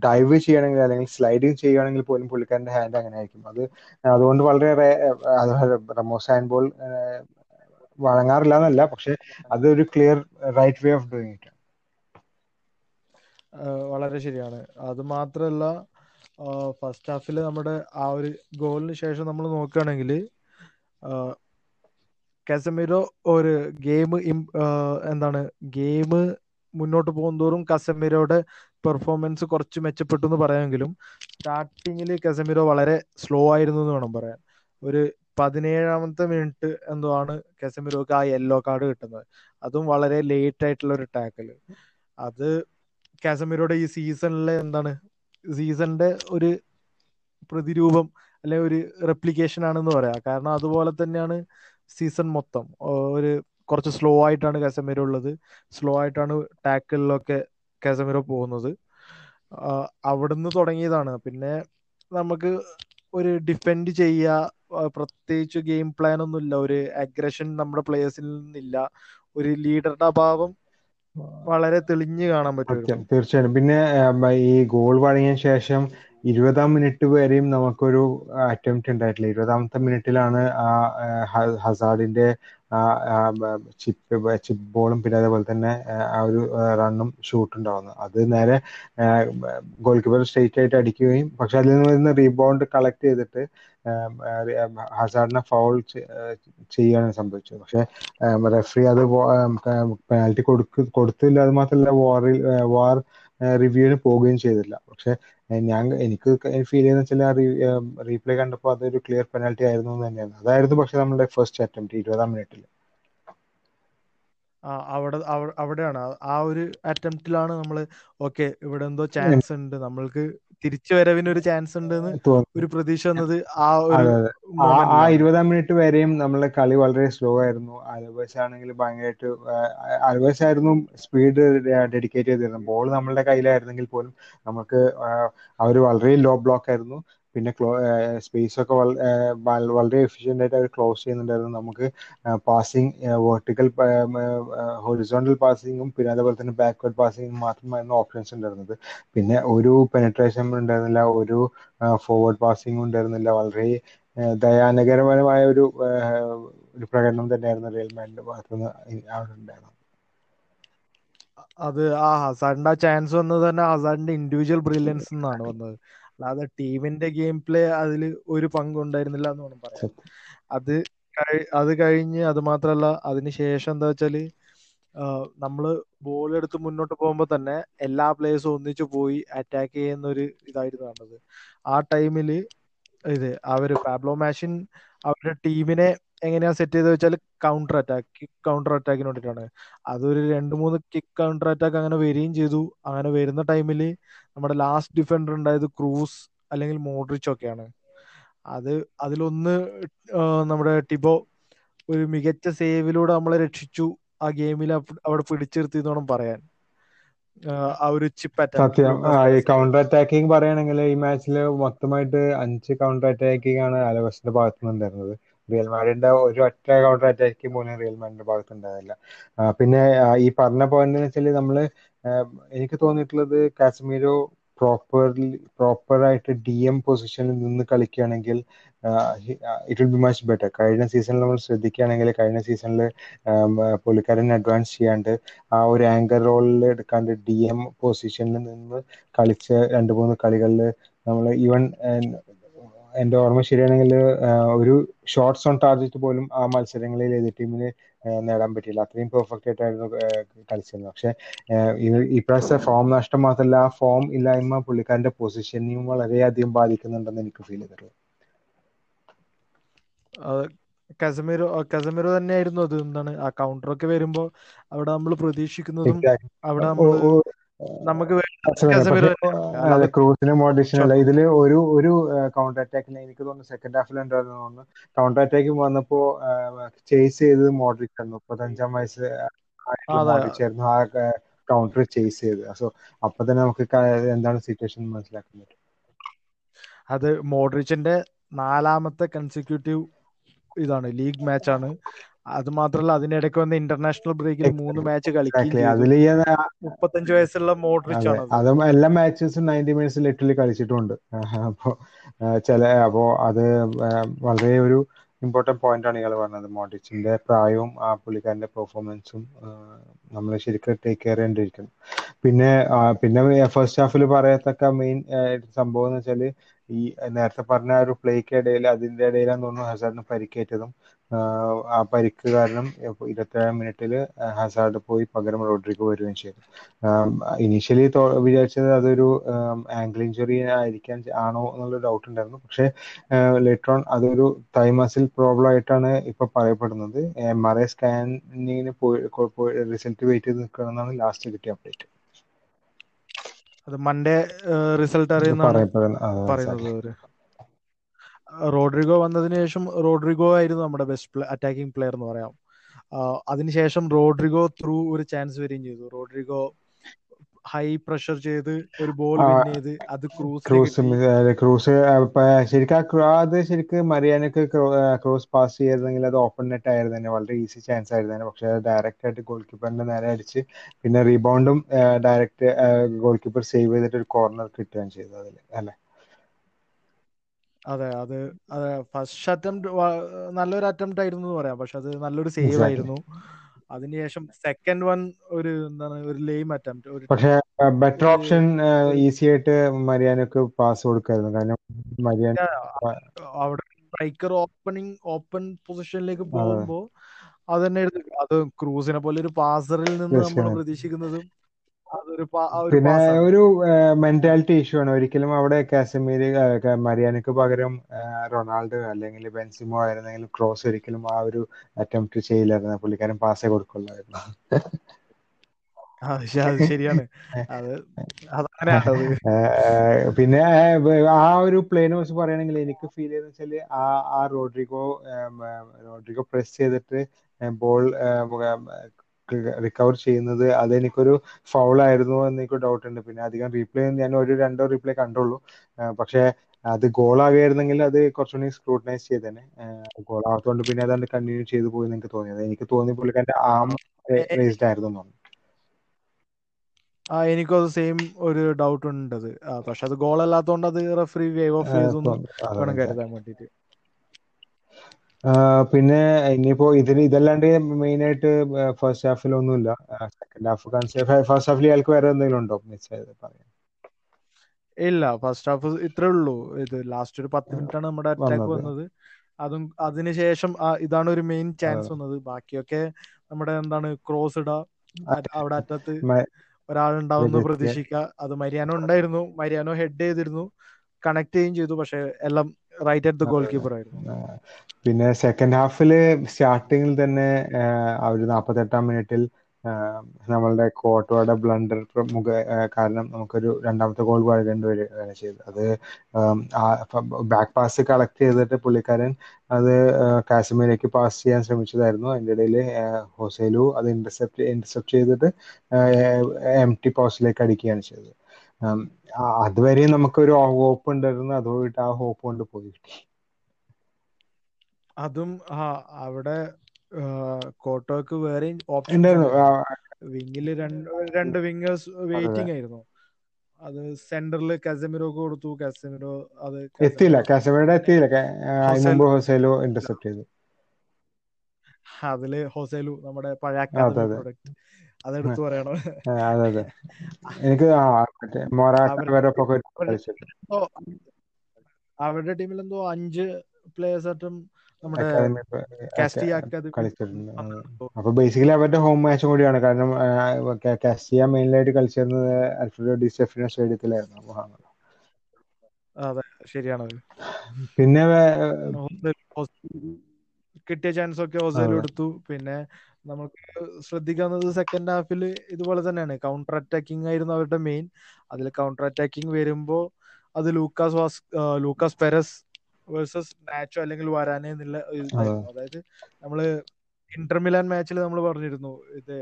ഡൈവ് ചെയ്യണമെങ്കിൽ അല്ലെങ്കിൽ സ്ലൈഡിങ് ചെയ്യുകയാണെങ്കിൽ പോലും പുള്ളിക്കാരന്റെ ഹാൻഡ് അങ്ങനെ ആയിരിക്കും അത് അതുകൊണ്ട് വളരെ റമോസ് ഹാൻഡ് ബോൾ വഴങ്ങാറില്ല എന്നല്ല. പക്ഷെ അതൊരു clear right way of doing it വളരെ ശരിയാണ്. അത് മാത്രമല്ല ഫസ്റ്റ് ഹാഫിൽ നമ്മുടെ ആ ഒരു ഗോളിന് ശേഷം നമ്മൾ നോക്കുകയാണെങ്കിൽ കസമിരോ ഒരു ഗെയിം എന്താണ് ഗെയിം മുന്നോട്ട് പോകുന്തോറും കസമിരോയുടെ പെർഫോമൻസ് കുറച്ച് മെച്ചപ്പെട്ടു എന്ന് പറയാമെങ്കിലും സ്റ്റാർട്ടിങ്ങിൽ കസമിരോ വളരെ സ്ലോ ആയിരുന്നു എന്ന് വേണം പറയാൻ. ഒരു പതിനേഴാമത്തെ മിനിറ്റ് എന്തോ ആണ് കസമിരോക്ക് ആ യെല്ലോ കാർഡ് കിട്ടുന്നത്. അതും വളരെ ലേറ്റ് ആയിട്ടുള്ള ഒരു ടാക്കൽ അത് കാസമിരോയുടെ ഈ സീസണിലെ എന്താണ് സീസണിന്റെ ഒരു പ്രതിരൂപം അല്ലെ ഒരു റെപ്ലിക്കേഷൻ ആണെന്ന് പറയാം. കാരണം അതുപോലെ തന്നെയാണ് സീസൺ മൊത്തം. ഒരു കുറച്ച് സ്ലോ ആയിട്ടാണ് കാസമിരോ ഉള്ളത്. സ്ലോ ആയിട്ടാണ് ടാക്കിളിലൊക്കെ കാസമിരോ പോകുന്നത്. അവിടുന്ന് തുടങ്ങിയതാണ്. പിന്നെ നമുക്ക് ഒരു ഡിഫെൻഡ് ചെയ്യുക പ്രത്യേകിച്ച് ഗെയിം പ്ലാൻ ഒന്നും ഇല്ല. ഒരു അഗ്രഷൻ നമ്മുടെ പ്ലേയേഴ്സിൽ നിന്നില്ല. ഒരു ലീഡറുടെ അഭാവം വളരെ തെളിഞ്ഞു കാണാൻ പറ്റും തീർച്ചയായിട്ടും. പിന്നെ ഈ ഗോൾ വഴങ്ങിയ ശേഷം ഇരുപതാം മിനിറ്റ് വരെയും നമുക്കൊരു അറ്റംപ്റ്റ് ഉണ്ടായിട്ടില്ല. ഇരുപതാമത്തെ മിനിറ്റിലാണ് ആ ഹസാഡിന്റെ ചിപ്പ് ചിപ്പ് ബോളും പിന്നെ അതേപോലെ തന്നെ ആ ഒരു റണ്ണും ഷൂട്ട് ഉണ്ടാവുന്നത് അത് നേരെ ഗോൾ കീപ്പർ സ്ട്രേറ്റ് ആയിട്ട് അടിക്കുകയും പക്ഷെ അതിൽ നിന്ന് റീബൗണ്ട് കളക്ട് ചെയ്തിട്ട് ഹസാഡിനെ ഫൗൾ ചെയ്യാണ് സംഭവിച്ചത്. പക്ഷെ റെഫറി അത് പെനാൽറ്റി കൊടുക്കു കൊടുത്തില്ല. അത് മാത്രമല്ല വാറിൽ വാർ റിവ്യൂവിന് പോവുകയും ചെയ്തില്ല. പക്ഷെ ഞാൻ എനിക്ക് ഫീൽ ചെയ്യുന്ന വെച്ചാൽ റീപ്ലേ കണ്ടപ്പോൾ അതൊരു ക്ലിയർ പെനാൽറ്റി ആയിരുന്നു എന്ന് തന്നെയാണ്. അതായിരുന്നു പക്ഷെ നമ്മുടെ ഫസ്റ്റ് അറ്റംപ്റ്റ് ഇരുപതാം മിനിറ്റിൽ അവിടെ അവിടെയാണ്. ആ ഒരു അറ്റംപ്റ്റിലാണ് നമ്മൾ ഓക്കെ ഇവിടെ എന്തോ ചാൻസ് ഉണ്ട്. നമ്മൾക്ക് തിരിച്ചു വരവിന് ഒരു ചാൻസ് ഉണ്ട് ഒരു പ്രതീക്ഷ വന്നത് ആ ഒരു ആ ഇരുപതാം മിനിറ്റ് വരെയും നമ്മളെ കളി വളരെ സ്ലോ ആയിരുന്നു. അലവേഴ്സ് ആണെങ്കിൽ ഭയങ്കരമായിട്ട് അലവേഴ്സ് ആയിരുന്നു സ്പീഡ് ഡെഡിക്കേറ്റ് ചെയ്തിരുന്നത്. ബോൾ നമ്മളുടെ കയ്യിലായിരുന്നെങ്കിൽ പോലും നമുക്ക് അവർ വളരെ ലോ ബ്ലോക്ക് ആയിരുന്നു. പിന്നെ ക്ലോ സ്പേസ് ഒക്കെ വളരെ എഫിഷ്യന്റ് ആയിട്ട് അവർ ക്ലോസ് ചെയ്യുന്നുണ്ടായിരുന്നു. നമുക്ക് പാസിങ് വെർട്ടിക്കൽ ഹൊറിസോണ്ടൽ പാസിങ്ങും പിന്നെ അതേപോലെ തന്നെ ബാക്ക്വേർഡ് പാസിങ്ങും മാത്രമായിരുന്നു ഓപ്ഷൻസ് ഉണ്ടായിരുന്നത്. പിന്നെ ഒരു പെനട്രേഷൻ ഉണ്ടായിരുന്നില്ല ഒരു ഫോർവേഡ് പാസിങ്ങും ഉണ്ടായിരുന്നില്ല. വളരെ ദയാനകരമായ ഒരു ഒരു പ്രകടനം തന്നെയായിരുന്നു റിയൽ ഭാഗത്തുനിന്ന് അവിടെ ഉണ്ടായിരുന്നത്. അത് ആ ഹസാഡിന്റെ ആ ചാൻസ് വന്നത് തന്നെ ഹസാഡിന്റെ ഇൻഡിവിജ്വൽ ബ്രില്യൻസ് എന്നാണ് വന്നത്. അല്ലാതെ ടീമിന്റെ ഗെയിം പ്ലേ അതിൽ ഒരു പങ്കുണ്ടായിരുന്നില്ല എന്ന് വേണം പറയാം അത് അത് കഴിഞ്ഞ് അത് മാത്രല്ല അതിനുശേഷം എന്താ വെച്ചാൽ നമ്മൾ ബോൾ എടുത്ത് മുന്നോട്ട് പോകുമ്പോൾ തന്നെ എല്ലാ പ്ലേയേഴ്സും ഒന്നിച്ചു പോയി അറ്റാക്ക് ചെയ്യുന്ന ഒരു ഇതായിരുന്നു കണ്ടത്. ആ ടൈമിൽ ഇത് അവർ പാബ്ലോ മാഷിൻ അവരുടെ ടീമിനെ എങ്ങനെയാ സെറ്റ് ചെയ്ത് വെച്ചാൽ കൗണ്ടർ അറ്റാക്ക് കിക്ക് കൗണ്ടർ അറ്റാക്കിന് വേണ്ടിട്ടാണ്. അതൊരു രണ്ട് മൂന്ന് കിക്ക് കൗണ്ടർ അറ്റാക്ക് അങ്ങനെ വരികയും ചെയ്തു. അങ്ങനെ വരുന്ന ടൈമിൽ നമ്മുടെ ലാസ്റ്റ് ഡിഫൻഡർ ഉണ്ടായത് ക്രൂസ് അല്ലെങ്കിൽ മോഡ്രിച്ച് ഒക്കെയാണ്. അത് അതിലൊന്ന് നമ്മുടെ ടിബോ ഒരു മികച്ച സേവിലൂടെ നമ്മളെ രക്ഷിച്ചു. ആ ഗെയിമിൽ അവിടെ പിടിച്ചിരുത്തി എന്നോണം പറയാൻ. ആ ഒരു ചിപ്പ് സത്യം. ഈ കൗണ്ടർ അറ്റാക്കിംഗ് പറയുകയാണെങ്കിൽ ഈ മാച്ചിൽ മൊത്തമായിട്ട് അഞ്ച് കൗണ്ടർ അറ്റാക്കിംഗ് ആണ് അലവസിന്റെ ഭാഗത്തു നിന്നുണ്ടായിരുന്നത് റിയൽ മാഡിന്റെ ഒരു ഒറ്റ കൗണ്ടർ അറ്റാക്കിംഗ് പോലും റിയൽ മാഡിന്റെ ഭാഗത്ത് ഉണ്ടാവില്ല പിന്നെ ഈ പറഞ്ഞ പോയിന്റ് വെച്ചാൽ നമ്മൾ എനിക്ക് തോന്നിയിട്ടുള്ളത് കാശ്മീരോ പ്രോപ്പർലി പ്രോപ്പർ ആയിട്ട് ഡി എം പൊസിഷനിൽ നിന്ന് കളിക്കുകയാണെങ്കിൽ it will be much better കഴിഞ്ഞ സീസണിൽ നമ്മൾ ശ്രദ്ധിക്കുകയാണെങ്കിൽ കഴിഞ്ഞ സീസണിൽ പുള്ളിക്കാരൻ അഡ്വാൻസ് ചെയ്യാണ്ട് ആ ഒരു ആങ്കർ റോളിൽ എടുക്കാണ്ട് ഡി എം പൊസിഷനിൽ നിന്ന് കളിച്ച രണ്ട് മൂന്ന് കളികളിൽ നമ്മൾ ഈവൻ എന്റെ ഓർമ്മ ശരിയാണെങ്കിൽ ഒരു ഷോർട്ട്സ് ഓൺ ടാർഗറ്റ് പോലും ആ മത്സരങ്ങളിൽ എതിർ ടീമിന് നേടാൻ പറ്റിയില്ല. അത്രയും പെർഫെക്റ്റ് ആയിട്ടായിരുന്നു കളിച്ചിരുന്നത്. പക്ഷെ ഇപ്രാവശ്യത്തെ ഫോം നഷ്ടം മാത്രമല്ല ആ ഫോം ഇല്ലായ്മ പുള്ളിക്കാരന്റെ പൊസിഷനെയും വളരെയധികം ബാധിക്കുന്നുണ്ടെന്ന് എനിക്ക് ഫീൽ ചെയ്തിട്ടുള്ളത്. കസമിറോ കസമിറോ തന്നെയായിരുന്നു അത്. എന്താണ് ആ കൗണ്ടർ ഒക്കെ വരുമ്പോ അവിടെ നമ്മൾ പ്രതീക്ഷിക്കുന്നതും അവിടെ നമ്മൾ നമുക്ക് ക്രൂസിന് മോഡിഷനല്ല ഇതിൽ ഒരു ഒരു കൗണ്ടർ അറ്റാക്കിന് എനിക്ക് തോന്നുന്നു സെക്കൻഡ് ഹാഫിൽ ഉണ്ടായിരുന്നു തോന്നുന്നു. കൗണ്ടർ അറ്റാക്ക് വന്നപ്പോ ചേസ് ചെയ്തത് മോഡ്രിക് ആയിരുന്നു. മുപ്പത്തഞ്ചാം വയസ്സ് ആയിരുന്നു. ആ കൗണ്ടർ ചേസ് ചെയ്ത്. സോ അപ്പൊ തന്നെ നമുക്ക് എന്താണ് സിറ്റുവേഷൻ മനസ്സിലാക്കാൻ പറ്റും. അത് മോഡ്രിച്ചിന്റെ നാലാമത്തെ കൺസിക്യൂട്ടീവ് ഇതാണ്. ലീഗ് മാച്ച് ആണ്. അത് മാത്രല്ല അതിനിടയ്ക്ക് വന്ന ഇന്റർനാഷണൽ ബ്രേക്കിൽ മൂന്ന് മാച്ച് കളിക്കും മുപ്പത്തഞ്ച് വയസ്സുള്ള മോഡ്രിച്ച് ആണ് അതും എല്ലാ മാച്ചസും നയന്റി മിനിറ്റ്സ് ലിറ്ററലി കളിച്ചിട്ടുണ്ട്. അപ്പോ ചില അപ്പോ അത് വളരെ ഒരു ഇമ്പോർട്ടന്റ് പോയിന്റ് ആണ് ഇയാൾ പറഞ്ഞത്. മോഡ്രിച്ചിന്റെ പ്രായവും ആ പുള്ളിക്കാരന്റെ പെർഫോമൻസും നമ്മൾ ശരിക്കും ടേക്ക് കെയർ ചെയ്യേണ്ടിയിരിക്കുന്നു. പിന്നെ പിന്നെ ഫസ്റ്റ് ഹാഫിൽ പറയത്തക്ക മെയിൻ സംഭവം എന്ന് വെച്ചാൽ ഈ നേരത്തെ പറഞ്ഞ ആ ഒരു പ്ലേക്ക് ഇടയിൽ അതിന്റെ ഇടയിലാന്ന് തോന്നുന്നു ഹസാറിന് പരിക്കേറ്റതും ആ പരിക്ക് കാരണം ഇരുപത്തേഴാം മിനിറ്റിൽ ഹസാർഡ് പോയി പകരം റോഡ്രിഗോ വരികയും ചെയ്തു. ഇനീഷ്യലി വിചാരിച്ചത് അതൊരു ആംഗിൾ ഇഞ്ചുറി ആയിരിക്കാൻ ആണോ എന്നുള്ള ഡൗട്ട് ഉണ്ടായിരുന്നു. പക്ഷേ ലേറ്റർ ഓൺ അതൊരു തൈമസിൽ പ്രോബ്ലം ആയിട്ടാണ് ഇപ്പൊ പറയപ്പെടുന്നത്. എം ആർ ഐ സ്കാനിങ്ങിന് പോയി റിസൾട്ട് വെയിറ്റ് ചെയ്ത് നിൽക്കണമെന്നാണ് ലാസ്റ്റ് കിട്ടിയ അപ്ഡേറ്റ് അത് മൺഡേ റിസൾട്ട് അറിയുന്ന പറയുന്നത് റോഡ്രിഗോ വന്നതിന് ശേഷം റോഡ്രിഗോ ആയിരുന്നു നമ്മുടെ ബെസ്റ്റ് അറ്റാക്കിംഗ് പ്ലെയർ എന്ന് പറയാം. അതിനുശേഷം റോഡ്രിഗോ ത്രൂ ഒരു ചാൻസ് വരികയും ചെയ്തു. റോഡ്രിഗോ ഹൈ പ്രഷർ ചെയ്ത് ഒരു ബോൾ ചെയ്ത് അത് ക്രൂസ് ക്രൂസ് ശരിക്കും അത് ശരിക്കും മറിയാനക്ക് ക്രൂസ് പാസ് ചെയ്തിരുന്നെങ്കിൽ അത് ഓപ്പൺ നെറ്റ് ആയിരുന്നു തന്നെ. വളരെ ഈസി ചാൻസ് ആയിരുന്നു തന്നെ. പക്ഷെ അത് ഡയറക്റ്റ് ആയിട്ട് ഗോൾ കീപ്പറിന്റെ നേരെ അടിച്ച് പിന്നെ റീബൗണ്ടും ഡയറക്റ്റ് ഗോൾ കീപ്പർ സേവ് ചെയ്തിട്ട് ഒരു കോർണർ കിട്ടുകയും ചെയ്തു അതിൽ അല്ലെ? അതെ അത് അതെ ഫസ്റ്റ് അറ്റംപ്റ്റ് നല്ലൊരു അറ്റംപ്റ്റ് ആയിരുന്നു എന്ന് പറയാം. പക്ഷെ അത് നല്ലൊരു സേവ് ആയിരുന്നു. അതിനുശേഷം സെക്കൻഡ് വൺ ഒരു എന്താണ് ഒരു ലെയിം അറ്റംപ്റ്റ് ഒരു പക്ഷെ ബെറ്റർ ഓപ്ഷൻ ഈസി ആയിട്ട് മരിയാനക്ക് പാസ് കൊടുക്കായിരുന്നു. കാരണം മരിയാൻ അവിടെ സ്ട്രൈക്കർ ഓപ്പണിംഗ് ഓപ്പൺ പൊസിഷനിലേക്ക് പോകുമ്പോ അത് തന്നെയായിരുന്നു അത് ക്രൂസിനെ പോലെ ഒരു പാസറിൽ നിന്ന് നമ്മൾ. പ്രതീക്ഷിക്കുന്നതും പിന്നെ ഒരു മെന്റാലിറ്റി ഇഷ്യൂ ആണ്. ഒരിക്കലും അവിടെ കാസമീര് മരിയാനക്ക് പകരം റൊണാൾഡോ അല്ലെങ്കിൽ ബെൻസിമോ ആയിരുന്നെങ്കിൽ ക്രോസ് ഒരിക്കലും ആ ഒരു അറ്റംപ്റ്റ് ചെയ്യില്ലായിരുന്നു. പുള്ളിക്കാരൻ പാസേ കൊടുക്കുള്ളായിരുന്നു. ശരിയാണ്. പിന്നെ ആ ഒരു പ്ലേനെ കുറിച്ച് പറയുകയാണെങ്കിൽ എനിക്ക് ഫീൽ ചെയ്തെന്ന് വെച്ചാൽ ആ ആ റോഡ്രിഗോ റോഡ്രിഗോ പ്രസ് ചെയ്തിട്ട് ബോൾ റിക്കവർ ചെയ്യുന്നത്. അതെനിക്കൊരു ഫൗൾ ആയിരുന്നു എന്ന് എനിക്ക് ഡൗട്ട് ഉണ്ട്. പിന്നെ അധികം റീപ്ലേ ഞാൻ ഒരു രണ്ടോ റീപ്ലേ കണ്ടുള്ളൂ. പക്ഷേ അത് ഗോളാകുമായിരുന്നെങ്കിൽ അത് കുറച്ചുകൂടി സ്ക്രൂട്ടനൈസ് ചെയ്തേനെ. ഗോൾ ആവാത്തതുകൊണ്ട് പിന്നെ അതാണ്ട് കണ്ടിന്യൂ ചെയ്തു പോയി എന്ന് എനിക്ക് തോന്നിയത്. എനിക്ക് തോന്നി പുള്ളിക്കാരന്റെ ആം റേസ്ഡ് ആയിരുന്നു എന്ന് തോന്നുന്നു. ആ എനിക്കും അത് സെയിം ഒരു ഡൗട്ട് ഉണ്ട് അത് പക്ഷെ അത് ഗോൾ അല്ലാത്തതുകൊണ്ട് അത് റെഫറി വേവ് ഓഫ് ചെയ്തു എന്ന് അതെ, വേണം. കരുതാൻ വേണ്ടിട്ട്. ആ, പിന്നെ ഇനിയിപ്പോ ഇതിന് ഇതല്ലാണ്ട് മെയിൻ ആയിട്ട് ഫസ്റ്റ് ഹാഫിൽ ഒന്നുമില്ല. സെക്കൻഡ് ഹാഫ് ഫസ്റ്റ് ഹാഫിൽ ഇയാൾക്ക് വേറെ എന്തെങ്കിലും ഉണ്ടോ? പറയാൻ. ഇല്ല ഫസ്റ്റ് ഹാഫ് ഇത്രേ ഉള്ളൂ. ഇത് ലാസ്റ്റ് ഒരു പത്ത് മിനിറ്റ് ആണ് നമ്മുടെ അറ്റാക്ക് വന്നത്. അതും അതിനുശേഷം ഇതാണ് ഒരു മെയിൻ ചാൻസ് വന്നത്. ബാക്കിയൊക്കെ നമ്മുടെ എന്താണ് ക്രോസ് ഇടാ. അവിടെ അറ്റത്ത് വിജയ്- പ്രതീക്ഷിക്കുക. അത് മരിയാനോ ഉണ്ടായിരുന്നു. മരിയാനോ ഹെഡ് ചെയ്തിരുന്നു. കണക്ട് ചെയ്യുകയും ചെയ്തു. പക്ഷെ എല്ലാം right at the goal keeper ആയിരുന്നു. പിന്നെ സെക്കൻഡ് ഹാഫിൽ സ്റ്റാർട്ടിങ്ങിൽ തന്നെ ഒരു നാൽപ്പത്തെട്ടാം മിനിറ്റിൽ നമ്മളുടെ കോട്ടോയുടെ ബ്ലണ്ടർ മുഖ കാരണം നമുക്കൊരു രണ്ടാമത്തെ ഗോൾ വഴങ്ങേണ്ടി വരികയാണ് ചെയ്തത് അത് ബാക്ക് പാസ് കളക്ട് ചെയ്തിട്ട് പുള്ളിക്കാരൻ അത് കാശ്മീരിലേക്ക് പാസ് ചെയ്യാൻ ശ്രമിച്ചതായിരുന്നു. അതിന്റെ ഇടയിൽ ഹൊസൈലു അത് ഇന്റർസെപ്റ്റ് ഇന്റർസെപ്റ്റ് ചെയ്തിട്ട് എം ടി പോസ്റ്റിലേക്ക് അടിക്കുകയാണ് ചെയ്തത്. അതുവരെയും നമുക്കൊരു ഹോപ്പ് ഉണ്ടായിരുന്നു അതോട്ട് ആ ഹോപ്പ് കൊണ്ട് പോയി. കിട്ടി അതും ആ അവിടെ കോട്ടോക്ക് വേറെ ഓപ്ഷൻ വിങ്ങിൽ രണ്ട് രണ്ട് വിങ്ങേഴ്സ് വെയിറ്റിംഗ് ആയിരുന്നു. അത് സെന്ററിൽ കസമിറോക്ക് കൊടുത്തു. കസമിറോ അത് എത്തിയില്ല. കാസമേടെ എത്തിയില്ല. ഹൊസൈലു ഇന്റർസെപ്റ്റ് ചെയ്തു. അതിൽ ഹൊസൈലു നമ്മുടെ പഴയ അതെ, അതെ. പ്രൊഡക്റ്റ് അതെടുത്ത് പറയണോ. അതെ അതെ. എനിക്ക് അവരുടെ ടീമിൽ എന്തോ അഞ്ച് പ്ലേയേഴ്സ് ആയിട്ടും നമ്മുടെ കളിച്ചിട്ടുണ്ട്. അപ്പൊ ബേസിക്കലി അവരുടെ ഹോം മാച്ചും കൂടിയാണ്. കാരണം കാസ്റ്റിയ മെയിനായിട്ട് കളിച്ചിരുന്നത് അൽഫ്രഡോ ഡി സ്റ്റെഫിനോ സ്റ്റേഡിയത്തിലായിരുന്നു അതെ ശരിയാണ്. പിന്നെ കിട്ടിയ ചാൻസ് ഒക്കെ ഹോസൈലും എടുത്തു. പിന്നെ നമുക്ക് ശ്രദ്ധിക്കാവുന്നത് സെക്കൻഡ് ഹാഫിൽ ഇതുപോലെ തന്നെയാണ്. കൗണ്ടർ അറ്റാക്കിംഗ് ആയിരുന്നു അവരുടെ മെയിൻ അതിൽ കൗണ്ടർ അറ്റാക്കിംഗ് വരുമ്പോൾ അത് Lucas was Lucas Perez versus Nacho അല്ലെങ്കിൽ വരാനെ എന്നുള്ള അതായത് നമ്മൾ ഇന്റർമിലാൻ മാച്ചിൽ നമ്മൾ പറഞ്ഞിരുന്നു. ഇത്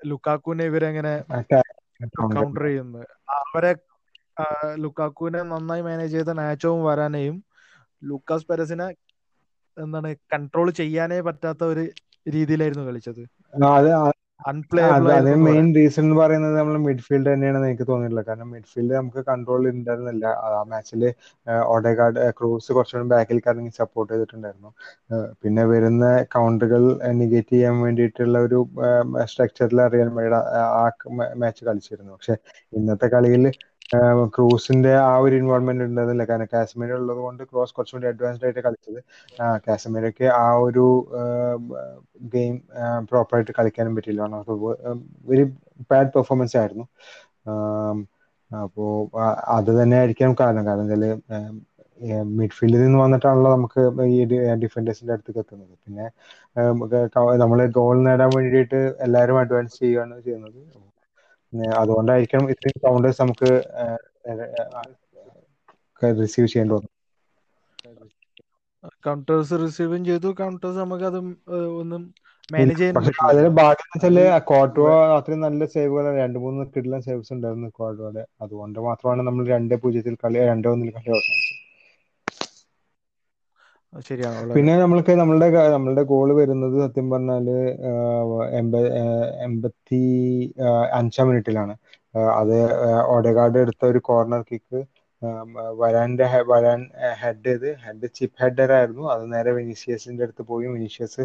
ലുക്കാക്കുവിനെ ഇവരെങ്ങനെ കൗണ്ടർ ചെയ്യുന്നത്. അവരെ ലുക്കാക്കുവിനെ നന്നായി മാനേജ് ചെയ്ത നാച്ചോവും വരാനെയും ലൂക്കാസ് പെരസിനെ എന്താണ് കൺട്രോൾ ചെയ്യാനേ പറ്റാത്ത ഒരു രീതിയിലായിരുന്നു കളിച്ചത് അതെ മെയിൻ റീസൺ എന്ന് പറയുന്നത് നമ്മൾ മിഡ്ഫീൽഡ് തന്നെയാണെന്ന് എനിക്ക് തോന്നിയിട്ടുള്ളത് കാരണം മിഡ്ഫീൽഡ് നമുക്ക് കൺട്രോൾ ഉണ്ടായിരുന്നില്ല ആ മാച്ചിൽ ഓഡേഗാർഡ് ക്രൂസ് കുറച്ചുകൂടി ബാക്കിൽ കറങ്ങി സപ്പോർട്ട് ചെയ്തിട്ടുണ്ടായിരുന്നു പിന്നെ വരുന്ന കൗണ്ടറുകൾ നെഗേറ്റ് ചെയ്യാൻ വേണ്ടിയിട്ടുള്ള ഒരു സ്ട്രക്ചറിൽ അറിയാൻ വേണ്ടി ആ മാച്ച് കളിച്ചിരുന്നു പക്ഷെ ഇന്നത്തെ കളിയിൽ ക്രൂസിന്റെ ആ ഒരു ഇൻവോൾവ്മെന്റ് ഉണ്ടായിരുന്നില്ല കാരണം കാശ്മീർ ഉള്ളത് കൊണ്ട് ക്രോസ് കുറച്ചുകൂടി അഡ്വാൻസ്ഡ് ആയിട്ട് കളിച്ചത്. കാശ്മീരൊക്കെ ആ ഒരു ഗെയിം പ്രോപ്പറായിട്ട് കളിക്കാനും പറ്റിയില്ല. വെരി ബാഡ് പെർഫോമൻസ് ആയിരുന്നു. അപ്പോ അത് തന്നെ ആയിരിക്കാം കാരണം. കാരണം വെച്ചാൽ മിഡ്ഫീൽഡിൽ നിന്ന് വന്നിട്ടാണല്ലോ നമുക്ക് ഈ ഡിഫൻഡേഴ്സിന്റെ അടുത്തേക്ക് എത്തുന്നത്. പിന്നെ നമ്മൾ ഗോൾ നേടാൻ വേണ്ടിയിട്ട് എല്ലാവരും അഡ്വാൻസ് ചെയ്യുകയാണ് ചെയ്യുന്നത്. അതുകൊണ്ടായിരിക്കണം ഇത്രയും കൗണ്ടേഴ്സ് നമുക്ക് റിസീവ് ചെയ്യേണ്ടി വന്നത് കൗണ്ടേഴ്സ് റിസീവും ചെയ്തു. കൗണ്ടേഴ്സ് നമുക്ക് അതും ഒന്നും മാനേജ് ചെയ്യാൻ അതിന് ബാക്കി വെച്ചാൽ ക്വാർട്ടോ അത്രയും നല്ല സേവുകൾ രണ്ട് മൂന്ന് കിട്ടുന്ന സേവ്സ് ഉണ്ടായിരുന്നു ക്വാർട്ടോടെ അതുകൊണ്ട് മാത്രമാണ് നമ്മൾ രണ്ട് പൂജ്യത്തിൽ കളി രണ്ട് ഒന്നിൽ കളി അവസാനിച്ചത്. പിന്നെ നമ്മൾക്ക് നമ്മളുടെ നമ്മളുടെ ഗോൾ വരുന്നത് സത്യം പറഞ്ഞാൽ എൺപത്തി അഞ്ചാം മിനിറ്റിലാണ് അത് ഓഡഗാർഡ് എടുത്ത ഒരു കോർണർ കിക്ക് വരാന്റെ വരാൻ ഹെഡ് ചെയ്ത് ഹെഡ് ചിപ്പ് ഹെഡർ ആയിരുന്നു. അത് നേരെ വിനീഷ്യസിന്റെ അടുത്ത് പോയി. വിനീഷ്യസ്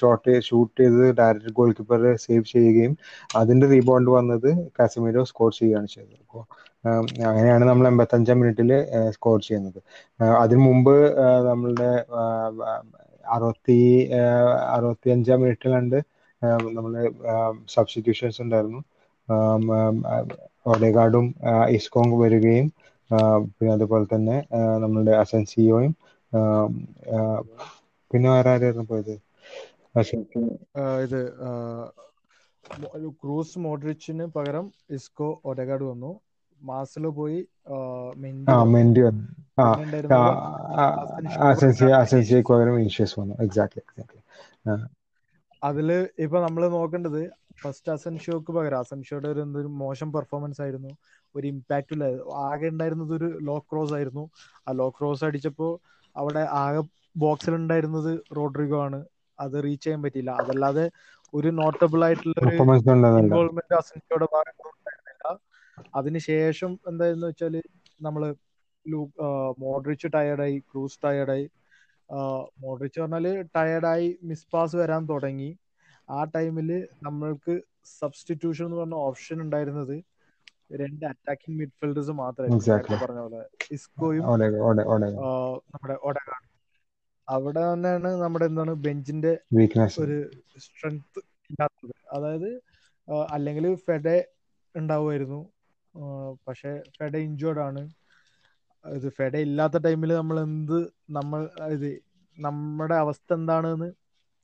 ഷോട്ട് ഷൂട്ട് ചെയ്ത് ഡയറക്റ്റ് ഗോൾ കീപ്പർ സേവ് ചെയ്യുകയും അതിന്റെ റീബൗണ്ട് വന്നത് കാസമീരോ സ്കോർ ചെയ്യുകയാണ് ചെയ്തത്. അപ്പോൾ അങ്ങനെയാണ് നമ്മൾ എൺപത്തഞ്ചാം മിനിറ്റിൽ സ്കോർ ചെയ്യുന്നത്. അതിനു മുമ്പ് നമ്മളുടെ അറുപത്തി അറുപത്തി അഞ്ചാം മിനിറ്റിൽ നമ്മൾ സബ്സ്റ്റിറ്റ്യൂഷൻസ് ഉണ്ടായിരുന്നു. ഒഡേഗാർഡും ഇസ്കോങ് വരികയും പിന്നെ അതുപോലെ തന്നെ നമ്മളുടെ അസൻസിയോയും പിന്നെ വേറെ ആരായിരുന്നു പോയത്? ഇത് ക്രൂസ് മോഡ്രിച്ചിന് പകരം ഇസ്കോ ഒഡഗാഡ് വന്നു. മാസിൽ പോയി മെന്റി വന്നു. അതിൽ ഇപ്പൊ നമ്മൾ നോക്കേണ്ടത് ഫസ്റ്റ് അസൻഷോക്ക് പകരം അസൻഷോയുടെ ഒരു എന്തൊരു മോശം പെർഫോമൻസ് ആയിരുന്നു. ഒരു ഇമ്പാക്റ്റ് ഇല്ല ആകെ ഉണ്ടായിരുന്നത് ഒരു ലോ ക്രോസ് ആയിരുന്നു. ആ ലോ ക്രോസ് അടിച്ചപ്പോ അവിടെ ആകെ ബോക്സിൽ ഉണ്ടായിരുന്നത് റോഡ്രിഗോ ആണ്. അത് റീച്ച് ചെയ്യാൻ പറ്റിയില്ല. അതല്ലാതെ ഒരു നോട്ടബിൾ ആയിട്ടുള്ള ഇൻവോൾവ്മെന്റ് അതിനുശേഷം എന്തായിരുന്നു വെച്ചാൽ നമ്മൾ മോഡ്രിച്ച് ടയർഡായി ക്രൂസ് ടയർഡായി മോഡ്രിച്ച് പറഞ്ഞാൽ ടയർഡായി മിസ് പാസ് വരാൻ തുടങ്ങി. ആ ടൈമിൽ നമ്മൾക്ക് സബ്സ്റ്റിറ്റ്യൂഷൻ എന്ന് പറഞ്ഞ ഓപ്ഷൻ ഉണ്ടായിരുന്നത് രണ്ട് അറ്റാക്കിംഗ് മിഡ്ഫീൽഡേഴ്സ് മാത്രമേ പറഞ്ഞ പോലെ ഇസ്കോയും നമ്മുടെ അവിടെ തന്നെയാണ് നമ്മുടെ എന്താണ് ബെഞ്ചിന്റെ ഒരു സ്ട്രെങ്ത് ഇല്ലാത്തത്. അതായത് അല്ലെങ്കിൽ ഫെഡെ ഉണ്ടാവുമായിരുന്നു. പക്ഷെ ഫെഡ ഇഞ്ചേർഡ് ആണ്. ഇത് ഫെഡ ഇല്ലാത്ത ടൈമിൽ നമ്മൾ എന്ത് നമ്മൾ ഇത് നമ്മുടെ അവസ്ഥ എന്താണെന്ന്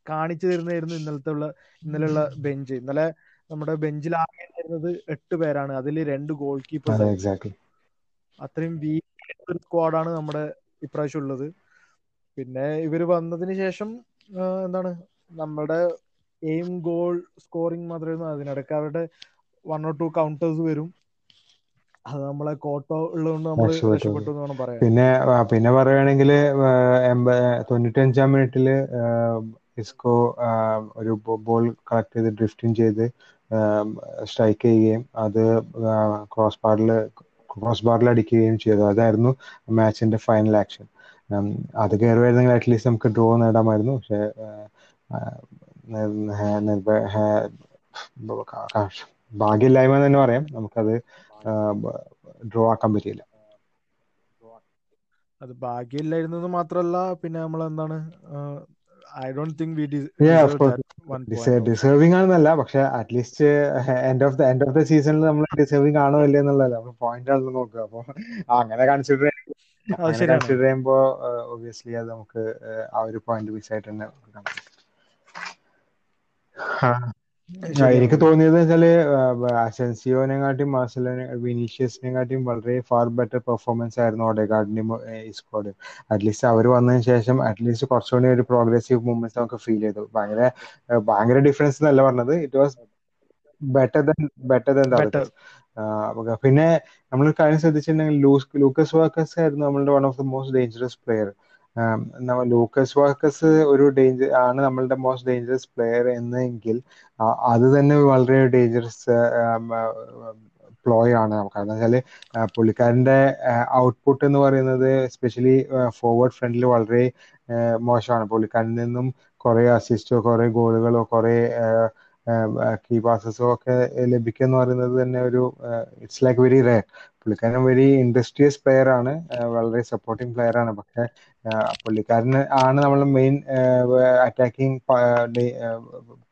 കാണിച്ചു തരുന്നതായിരുന്നു ഇന്നലത്തെ ഉള്ള ഇന്നലെയുള്ള ബെഞ്ച് ഇന്നലെ നമ്മുടെ ബെഞ്ചിൽ ആകെ ഉണ്ടായിരുന്നത് എട്ട് പേരാണ്. അതിൽ രണ്ട് ഗോൾ കീപ്പേഴ്സ് അത്രയും വീക്ക് സ്ക്വാഡാണ് നമ്മുടെ ഇപ്രാവശ്യം ഉള്ളത്. പിന്നെ ഇവർ വന്നതിന് ശേഷം എന്താണ് നമ്മുടെ എയിം ഗോൾ സ്കോറിംഗ് മാത്രമായിരുന്നു. അതിനിടയ്ക്ക് അവരുടെ വൺ ഓർ ടു കൗണ്ടേഴ്സ് വരും. അത് നമ്മളെ കോട്ട ഉള്ളതുകൊണ്ട് നമ്മൾ രക്ഷപ്പെട്ടു എന്ന് വേണം പറയാൻ. പിന്നെ പിന്നെ പറയുകയാണെങ്കിൽ തൊണ്ണൂറ്റഞ്ചാം മിനിറ്റിൽ ഇസ്കോ ഒരു ബോൾ കളക്ട് ചെയ്ത് ഡ്രിഫ്റ്റിംഗ് ചെയ്ത് സ്ട്രൈക്ക് ചെയ്യുകയും അത് ക്രോസ് ബാറിൽ ക്രോസ് ബാറിൽ അടിക്കുകയും ചെയ്തു. അതായിരുന്നു മാച്ചിന്റെ ഫൈനൽ ആക്ഷൻ അത് കയറുമായിരുന്നെങ്കിൽ അറ്റ്ലീസ്റ്റ് നമുക്ക് ഡ്രോ നേടാമായിരുന്നു. പക്ഷെ ഭാഗ്യമില്ലായ്മ തന്നെ പറയാം. നമുക്കത് ഡ്രോ ആക്കാൻ പറ്റിയില്ല. അത് ഭാഗ്യമില്ലായിരുന്നത് മാത്രമല്ല പിന്നെ നമ്മൾ എന്താണ് I don't think we deserving ആണെന്നല്ല പക്ഷെ at least end of the end of the സീസണിൽ നമ്മൾ ഡിസേർവിംഗ് ആണോ ഇല്ലേ എന്നുള്ളതല്ല. നമ്മൾ പോയിന്റ് ആണല്ലോ നോക്കുക. അപ്പൊ അങ്ങനെ കൺസിഡർ കൺസിഡർ ചെയ്യുമ്പോ ഒബിയസ്ലി അത് നമുക്ക് ആ ഒരു പോയിന്റ് മിസ് ആയിട്ട് തന്നെ എനിക്ക് തോന്നിയത് വെച്ചാൽ അസെൻസിയോനെക്കാട്ടിയും മാർസലോനെ വിനീഷ്യസിനെ കാട്ടിയും വളരെ ഫാർ ബെറ്റർ പെർഫോമൻസ് ആയിരുന്നു ഓഡെഗാർഡിന്റെയും സ്ക്വാഡ് അറ്റ്ലീസ്റ്റ് അവർ വന്നതിന് ശേഷം അറ്റ്ലീസ്റ്റ് കുറച്ചുകൂടി ഒരു പ്രോഗ്രസീവ് മൂവ്മെന്റ്സ് നമുക്ക് ഫീൽ ചെയ്തു. ഭയങ്കര ഭയങ്കര ഡിഫറൻസ് എന്നല്ല പറഞ്ഞത്. It was better than better than പിന്നെ നമ്മൾ കാര്യം ശ്രദ്ധിച്ചിട്ടുണ്ടെങ്കിൽ ലൂസ് ലൂക്കസ് വാക്കസ് ആയിരുന്നു നമ്മളുടെ one of the most dangerous player Lucas Vazquez ഒരു ഡേഞ്ചർ ആണ് നമ്മളുടെ മോസ്റ്റ് ഡേഞ്ചറസ് പ്ലെയർ എന്നെങ്കിൽ അത് തന്നെ വളരെ ഡേഞ്ചറസ് പ്ലോയ് ആണ്. കാരണം വെച്ചാൽ പുള്ളിക്കാരന്റെ ഔട്ട്പുട്ട് എന്ന് പറയുന്നത് എസ്പെഷ്യലി ഫോർവേഡ് ഫ്രണ്ടിൽ വളരെ മോശമാണ്. പുള്ളിക്കാരിൽ നിന്നും കുറേ അസിസ്റ്റോ കുറേ ഗോളുകളോ കുറേ കീ പാസസോ ഒക്കെ ലഭിക്കുക എന്ന് പറയുന്നത് തന്നെ ഒരു ഇറ്റ്സ് ലൈക്ക് വെരി റെയർ പുള്ളിക്കാരൻ വെരി ഇൻഡസ്ട്രിയസ് പ്ലെയർ ആണ്. വളരെ സപ്പോർട്ടിംഗ് പ്ലെയർ ആണ്. പക്ഷെ പുള്ളിക്കാരന് ആണ് നമ്മൾ മെയിൻ അറ്റാക്കിംഗ്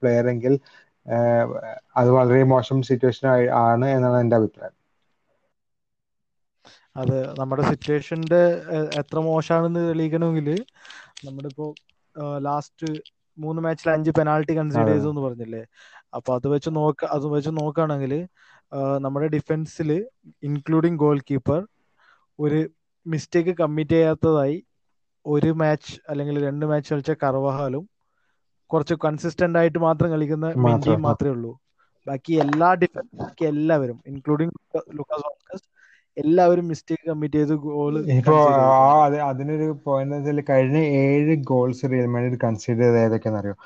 പ്ലെയർ എങ്കിൽ അത് വളരെ മോശം സിറ്റുവേഷൻ ആണ് എന്നാണ് എന്റെ അഭിപ്രായം. അത് നമ്മുടെ സിറ്റുവേഷന്റെ എത്ര മോശമാണെന്ന് തെളിയിക്കണമെങ്കിൽ നമ്മുടെ ഇപ്പോ ലാസ്റ്റ് മൂന്ന് മാച്ചിൽ അഞ്ച് പെനാൾട്ടി കൺസിഡർ ചെയ്തു എന്ന് പറഞ്ഞില്ലേ? അപ്പൊ അത് വെച്ച് നോക്ക അത് വെച്ച് നോക്കുകയാണെങ്കിൽ നമ്മുടെ ഡിഫൻസിൽ ഇൻക്ലൂഡിങ് ഗോൾ കീപ്പർ ഒരു മിസ്റ്റേക്ക് കമ്മിറ്റ് ചെയ്യാത്തതായി ഒരു മാച്ച് അല്ലെങ്കിൽ രണ്ട് മാച്ച് കളിച്ച കർവഹാലും കുറച്ച് കൺസിസ്റ്റന്റ് ആയിട്ട് മാത്രം കളിക്കുന്ന മെൻഡിയും മാത്രമേ ഉള്ളൂ. ബാക്കി എല്ലാ ഡിഫൻസ് ബാക്കി എല്ലാവരും ഇൻക്ലൂഡിങ് ലുക്കാസ് വാസ്കസ് എല്ലാവരും മിസ്റ്റേക്ക് കമ്മിറ്റ് ചെയ്ത് ഗോൾ ഇപ്പോ അതിനൊരു പോയിന്റ് വെച്ചാൽ കഴിഞ്ഞ ഏഴ് ഗോൾസ് റിയൽ മാഡ്രിഡ് കൺസിഡർ ചെയ്ത് ഏതൊക്കെയാണെന്ന് അറിയോ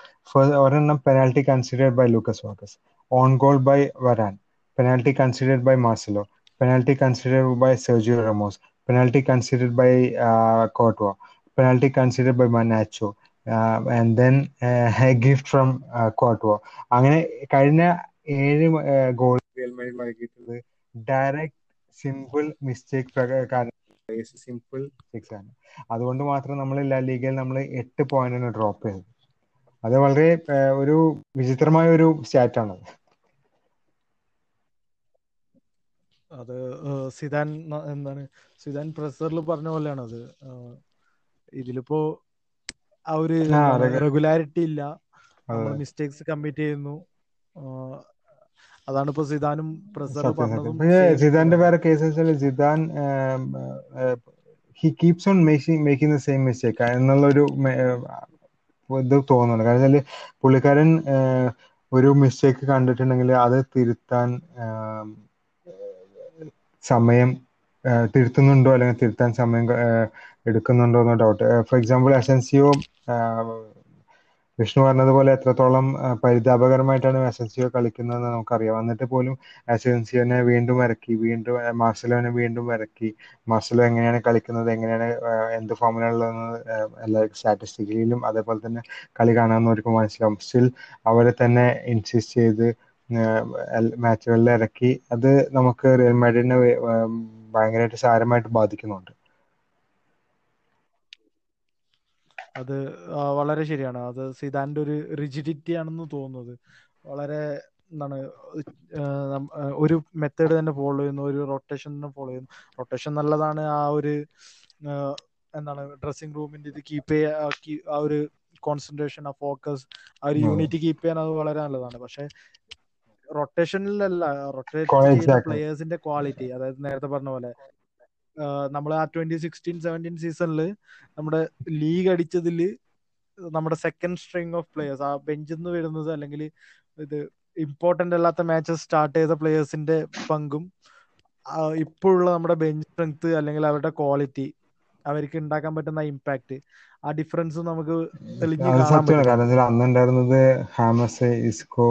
ഒരെണ്ണം penalty considered by Lucas Vazquez own goal by Varane. Penalty considered by Marcelo penalty considered by Sergio Ramos penalty considered by uh, Courtois, penalty considered by Manacho, uh, and then uh, a gift from uh, Courtois. അങ്ങനെ കഴിഞ്ഞ ഏഴ് goal Real Madrid വഴങ്ങിയിട്ടുള്ളത് direct simple mistake കാരണം simple six ആണ്. അതുകൊണ്ട് മാത്രം നമ്മൾ എല്ലാ ലീഗയിൽ നമ്മൾ എട്ട് പോയിന്റാണ് ഡ്രോപ്പ് ചെയ്തത്. അത് വളരെ ഒരു വിചിത്രമായ ഒരു സ്റ്റാറ്റ് ആണ് അത് സിദാൻ എന്താണ് സിദാൻ പ്രസറിൽ പറഞ്ഞ പോലെയാണ് അത്. ഇതിലിപ്പോ ആ ഒരു റെഗുലാരിറ്റി ഇല്ല. നമ്മൾ മിസ്റ്റേക്സ് കമ്മിറ്റ് ചെയ്യുന്നു. അതാണ് ഇപ്പൊ സിദാനും സിദാന്റെ വേറെ case Zidane he keeps on making making the same mistake എന്നുള്ളൊരു ഇത് തോന്നുന്നുണ്ട്. കാരണം വെച്ചാൽ പുള്ളിക്കാരൻ ഒരു മിസ്റ്റേക്ക് കണ്ടിട്ടുണ്ടെങ്കിൽ അത് തിരുത്താൻ സമയം തിരുത്തുന്നുണ്ടോ? അല്ലെങ്കിൽ തിരുത്താൻ സമയം എടുക്കുന്നുണ്ടോ എന്ന doubt for example Asensio Vishnu പറഞ്ഞതുപോലെ എത്രത്തോളം പരിതാപകരമായിട്ടാണ് അസൻസിയോ കളിക്കുന്നതെന്ന് നമുക്കറിയാം. എന്നിട്ട് പോലും അസൻസിയോനെ വീണ്ടും ഇറക്കി വീണ്ടും മാർസലോനെ വീണ്ടും ഇറക്കി. മാർസലോ എങ്ങനെയാണ് കളിക്കുന്നത് എങ്ങനെയാണ് എന്ത് ഫോമിലുള്ളതെന്ന് എല്ലാ സ്റ്റാറ്റിസ്റ്റിക്കലിലും അതേപോലെ തന്നെ കളി കാണാവുന്നവർക്ക് മനസ്സിലാവും. സ്റ്റിൽ അവരെ തന്നെ ഇൻസിസ്റ്റ് ചെയ്ത് മാച്ചുകളിൽ ഇറക്കി അത് നമുക്ക് റിയൽ മാഡ്രിഡിനെ ഭയങ്കരമായിട്ട് സാരമായിട്ട് ബാധിക്കുന്നുണ്ട്. അത് വളരെ ശരിയാണ്. അത് സിദാന്റെ ഒരു റിജിഡിറ്റി ആണെന്ന് തോന്നുന്നത്. വളരെ എന്താണ് ഒരു മെത്തേഡ് തന്നെ ഫോളോ ചെയ്യുന്നു ഒരു റൊട്ടേഷൻ തന്നെ ഫോളോ ചെയ്യുന്നു. റൊട്ടേഷൻ നല്ലതാണ് ആ ഒരു എന്താണ് ഡ്രസ്സിംഗ് റൂമിന്റെ ഇത് കീപ്പ് ചെയ്യാ ആ ഒരു കോൺസെൻട്രേഷൻ ആ ഫോക്കസ് ആ ഒരു യൂണിറ്റി കീപ്പ് ചെയ്യാൻ അത് വളരെ നല്ലതാണ്. പക്ഷെ റൊട്ടേഷനിലല്ല റൊട്ടേറ്റ് ചെയ്യുന്ന പ്ലേയേഴ്സിന്റെ ക്വാളിറ്റി അതായത് നേരത്തെ പറഞ്ഞ പോലെ നമ്മൾ ആ ട്വന്റി സിക്സ്റ്റീൻ സെവന്റീൻ സീസണിൽ നമ്മുടെ ലീഗ് അടിച്ചതിൽ നമ്മുടെ സെക്കൻഡ് സ്ട്രിങ് ഓഫ് പ്ലേയേഴ്സ് ആ ബെഞ്ചിൽ നിന്ന് വരുന്നത് അല്ലെങ്കിൽ ഇത് ഇമ്പോർട്ടന്റ് അല്ലാത്ത മാച്ചസ് സ്റ്റാർട്ട് ചെയ്ത പ്ലേയേഴ്സിന്റെ പങ്കും ഇപ്പോഴുള്ള നമ്മുടെ ബെഞ്ച് സ്ട്രെങ്ത് അല്ലെങ്കിൽ അവരുടെ ക്വാളിറ്റി അവർക്ക് ഉണ്ടാക്കാൻ പറ്റുന്ന ഇമ്പാക്ട് ആ ഡിഫറൻസ് നമുക്ക് അന്നുണ്ടായിരുന്നത് ഹാമസ് ഇസ്കോ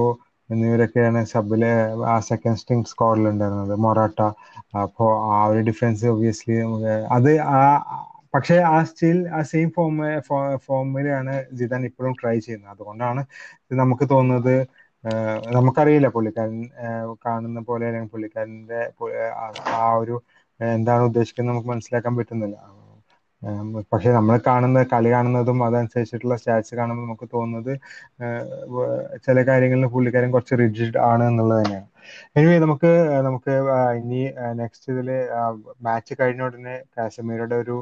എന്നിവരൊക്കെയാണ് സബിലെ ആ സെക്കൻഡ് സ്ട്രിങ് സ്ക്വാഡിൽ ഉണ്ടായിരുന്നത്. മൊറാട്ട അപ്പോൾ ആ ഒരു ഡിഫറൻസ് ഒബിയസ്ലി അത് ആ പക്ഷേ ആ സ്റ്റിൽ ആ സെയിം ഫോം ഫോമിലാണ് ജിദാൻ ഇപ്പോഴും ട്രൈ ചെയ്യുന്നത്. അതുകൊണ്ടാണ് നമുക്ക് തോന്നുന്നത് നമുക്കറിയില്ല പുള്ളിക്കാരൻ കാണുന്ന പോലെ അല്ലെങ്കിൽ പുള്ളിക്കാരന്റെ ആ ഒരു എന്താണ് ഉദ്ദേശിക്കുന്നത് നമുക്ക് മനസ്സിലാക്കാൻ പറ്റുന്നില്ല. പക്ഷെ നമ്മൾ കാണുന്ന കളി കാണുന്നതും അതനുസരിച്ചിട്ടുള്ള സ്റ്റാറ്റ്സ് കാണുമ്പോൾ നമുക്ക് തോന്നുന്നത് ചില കാര്യങ്ങളിൽ പുള്ളിക്കാരൻ കുറച്ച് റിജിഡ് ആണ് എന്നുള്ളത് തന്നെയാണ്. എനിവേ നമുക്ക് നമുക്ക് ഇനി നെക്സ്റ്റ് ഇതിൽ മാച്ച് കഴിഞ്ഞ ഉടനെ കാശ്മീരുടെ ഒരു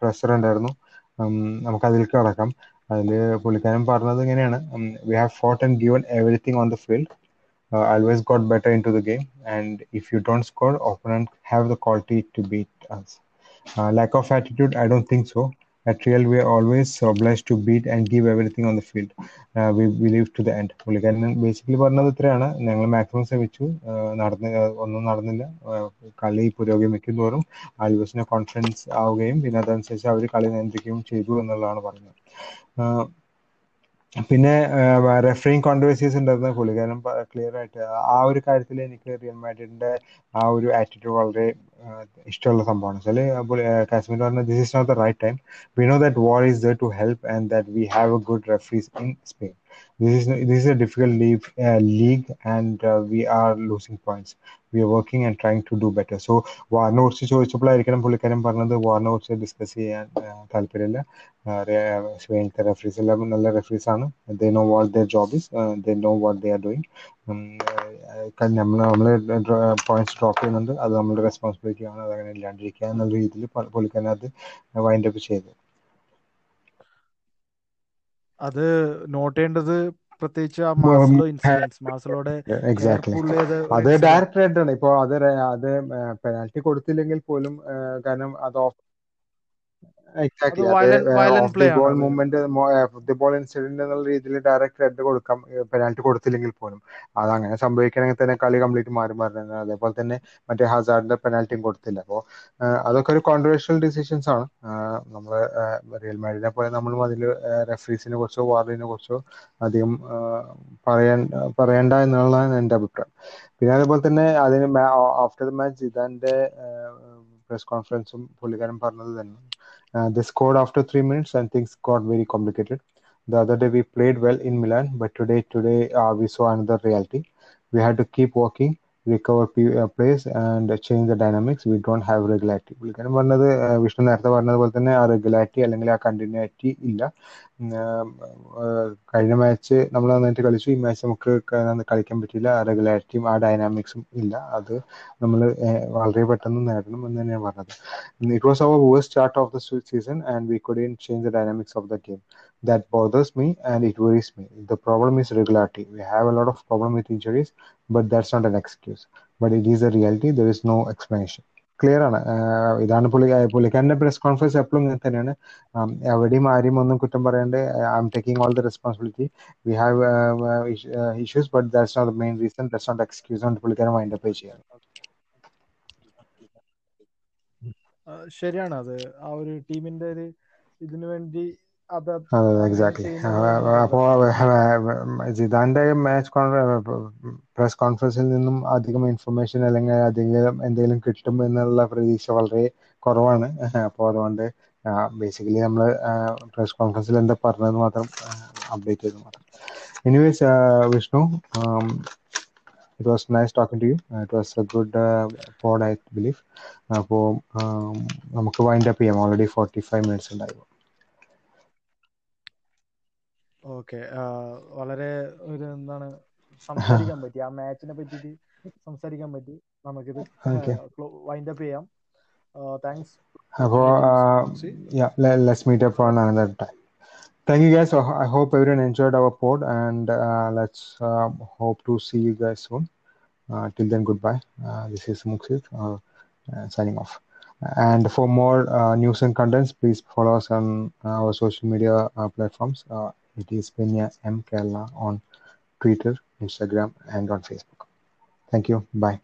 പ്രഷർ ഉണ്ടായിരുന്നു. നമുക്ക് അതിലേക്ക് കടക്കാം. അതിൽ പുള്ളിക്കാരൻ പറഞ്ഞത് ഇങ്ങനെയാണ്. We have fought and given everything on the field always got better to the game and if you don't score opponent have the quality to beat us Uh, lack of attitude, I don't think so. At Real, we are always obliged to beat and give everything on the field. Uh, we believe to the end. പുള്ളിക്കാരൻ basically പറഞ്ഞത് ഇത്രയാണ് ഞങ്ങൾ maximum ശ്രമിച്ചു നടന്ന് ഒന്നും നടന്നില്ല കളി പുരോഗമിക്കും തോറും ആൽവസിന് കോൺഫിഡൻസ് ആവുകയും പിന്നെ അതനുസരിച്ച് അവർ കളി നിയന്ത്രിക്കുകയും ചെയ്തു എന്നുള്ളതാണ് പറഞ്ഞത് പിന്നെ റെഫറിങ് കോൺട്രവേഴ്സീസ് ഉണ്ടായിരുന്ന പുള്ളിക്കാരൻ ക്ലിയർ ആയിട്ട് ആ ഒരു കാര്യത്തിൽ എനിക്ക് റിയൽ മാഡ്രിഡിന്റെ ആ ഒരു ആറ്റിറ്റ്യൂഡ് വളരെ ഇഷ്ടമുള്ള സംഭവമാണ്. വെച്ചാൽ കാശ്മീർ പറഞ്ഞ this is not the right time we know that VAR is there to help and that we have a good referees in Spain this is this is a difficult league, uh, league and uh, we are losing points. We are working and trying to do better. So വാറിനെ കുറിച്ച് ചോദിച്ചപ്പോഴായിരിക്കണം പുള്ളിക്കാരൻ പറഞ്ഞത്. വാറിനെ കുറിച്ച് discuss ചെയ്യാൻ താല്പര്യമില്ല. സ്പെയിനിലത്തെ referees എല്ലാം നല്ല റെഫറീസ് ആണ്. They know what their job is they know what they are doing നമ്മൾ നമ്മൾ പോയിന്റ്സ് ഡ്രോപ്പ് ചെയ്യുന്നുണ്ട്. അത് നമ്മുടെ റെസ്പോൺസിബിലിറ്റി ആണ്. അതങ്ങനെ ഇല്ലാണ്ടിരിക്കുക എന്നുള്ള രീതിയിൽ പുള്ളിക്കാരൻ അത് വൈൻഡ് അപ്പ് ചെയ്തു. അത് നോട്ട് ചെയ്യേണ്ടത് പ്രത്യേകിച്ച് ആ മാസലോ ഇൻസിഡൻസ് മാസലോടെ അത് ഡയറക്റ്റ് റെഡ് ആണ്. ഇപ്പൊ അത് അത് പെനാൽറ്റി കൊടുത്തില്ലെങ്കിൽ പോലും കാരണം അത് of exactly ball movement ball incident എന്നുള്ള രീതിയിൽ ഡയറക്റ്റ് റെഡ് കൊടുക്കാം പെനാൽറ്റി കൊടുത്തില്ലെങ്കിൽ പോലും. അത് അങ്ങനെ സംഭവിക്കണമെങ്കിൽ തന്നെ കളി കംപ്ലീറ്റ് മാറി മാറുന്നത് അതേപോലെ തന്നെ മറ്റേ ഹസാറിന്റെ പെനാൽറ്റിയും കൊടുത്തില്ല. അപ്പോൾ അതൊക്കെ ഒരു കോൺട്രവേഴ്ഷ്യൽ ഡിസിഷൻസ് ആണ്. നമ്മൾ റിയൽ മാഡിനെ പോലെ നമ്മൾ അതിൽ റെഫറീസിനെ കുറിച്ചോ വാർഡിനെ കുറിച്ചോ അധികം പറയാൻ പറയണ്ട എന്നുള്ളതാണ് എന്റെ അഭിപ്രായം. പിന്നെ അതേപോലെ തന്നെ അതിന് ആഫ്റ്റർ ദ മാച്ച് ഇതാന്റെ പ്രസ് കോൺഫറൻസും പുള്ളിക്കാരൻ പറഞ്ഞത് തന്നെ Uh, they scored after three minutes and things got very complicated. The other day we played well in Milan, but today today uh, we saw another reality. We had to keep working recover plays, and change the dynamics. We don't have regularity. പുള്ളിക്കാരൻ പറഞ്ഞത് uh, Vishnu നേരത്തെ പറഞ്ഞതുപോലെ തന്നെ ആ regularity അല്ലെങ്കിൽ ആ continuity ഇല്ല. കഴിഞ്ഞ മാച്ച് നമ്മൾ നന്നായിട്ട് കളിച്ചു. ഈ മാച്ച് നമുക്ക് കളിക്കാൻ പറ്റില്ല ആ റെഗുലാരിറ്റിയും ആ ഡൈനാമിക്സും ഇല്ല. അത് നമ്മൾ വളരെ പെട്ടെന്ന് നേടണം എന്ന് തന്നെയാണ് പറഞ്ഞത്. It was our worst start of the season and we could change the dynamics of the game that bothers me and it worries me. The problem is regularity. We have a lot of problem with injuries, but that's not an excuse. But it is a reality. There is no explanation. Clear ആണ് ഇതാണ് പുള്ളി പുള്ളിക്കാരന്റെ press conference എപ്പോഴും ഇങ്ങനെ തന്നെയാണ് എവിടെയും ആരെയും ഒന്നും കുറ്റം പറയാണ്ട് I'm taking all the responsibility we have issues but that's not main reason that's not excuse ആണ് പുള്ളിക്കാരൻ മൈൻഡ് അപ്പ് ചെയ്യാറ് ശരിയാണ് അത് ആ ഒരു ടീമിന്റെ ഒരു ഇതിനു വേണ്ടി എക്സാക്ട്ലി അപ്പോ ജിദാന്റെ മാച്ച് പ്രസ് കോൺഫറൻസിൽ നിന്നും അധികം ഇൻഫർമേഷൻ അല്ലെങ്കിൽ അധികം എന്തെങ്കിലും കിട്ടും എന്നുള്ള പ്രതീക്ഷ വളരെ കുറവാണ്. അപ്പോ അതുകൊണ്ട് ബേസിക്കലി നമ്മൾ പ്രസ് കോൺഫറൻസിൽ എന്താ പറഞ്ഞത് മാത്രം അപ്ഡേറ്റ് ചെയ്ത് മാത്രം. Anyways Vishnu it was nice talking to you it was a good pod I believe അപ്പോ നമുക്ക് വൈൻഡ് അപ്പ് ചെയ്യാം. ഓൾറെഡി ഫോർട്ടി ഫൈവ് മിനിറ്റ്സ് ഉണ്ടായിരുന്നു ഓക്കെ വളരെ ഒരു എന്താണ് സംസാരിക്കാൻ പറ്റി ആ മാച്ചിനെ പറ്റിയിട്ട് സംസാരിക്കാൻ പറ്റി നമുക്കിത് ഓക്കെ വൈൻഡ് അപ്പ് ചെയ്യാം താങ്ക്സ് അപ്പോൾ yeah let, let's meet up on another time thank you guys I I hope everyone enjoyed our pod and uh, let's um, hope to see you guys soon uh, till then goodbye uh, this is Muksit uh, uh, signing off and for more uh, news and contents please follow us on our social media uh, platforms uh, it is Penya M Kerala on Twitter Instagram and on Facebook. Thank you. Bye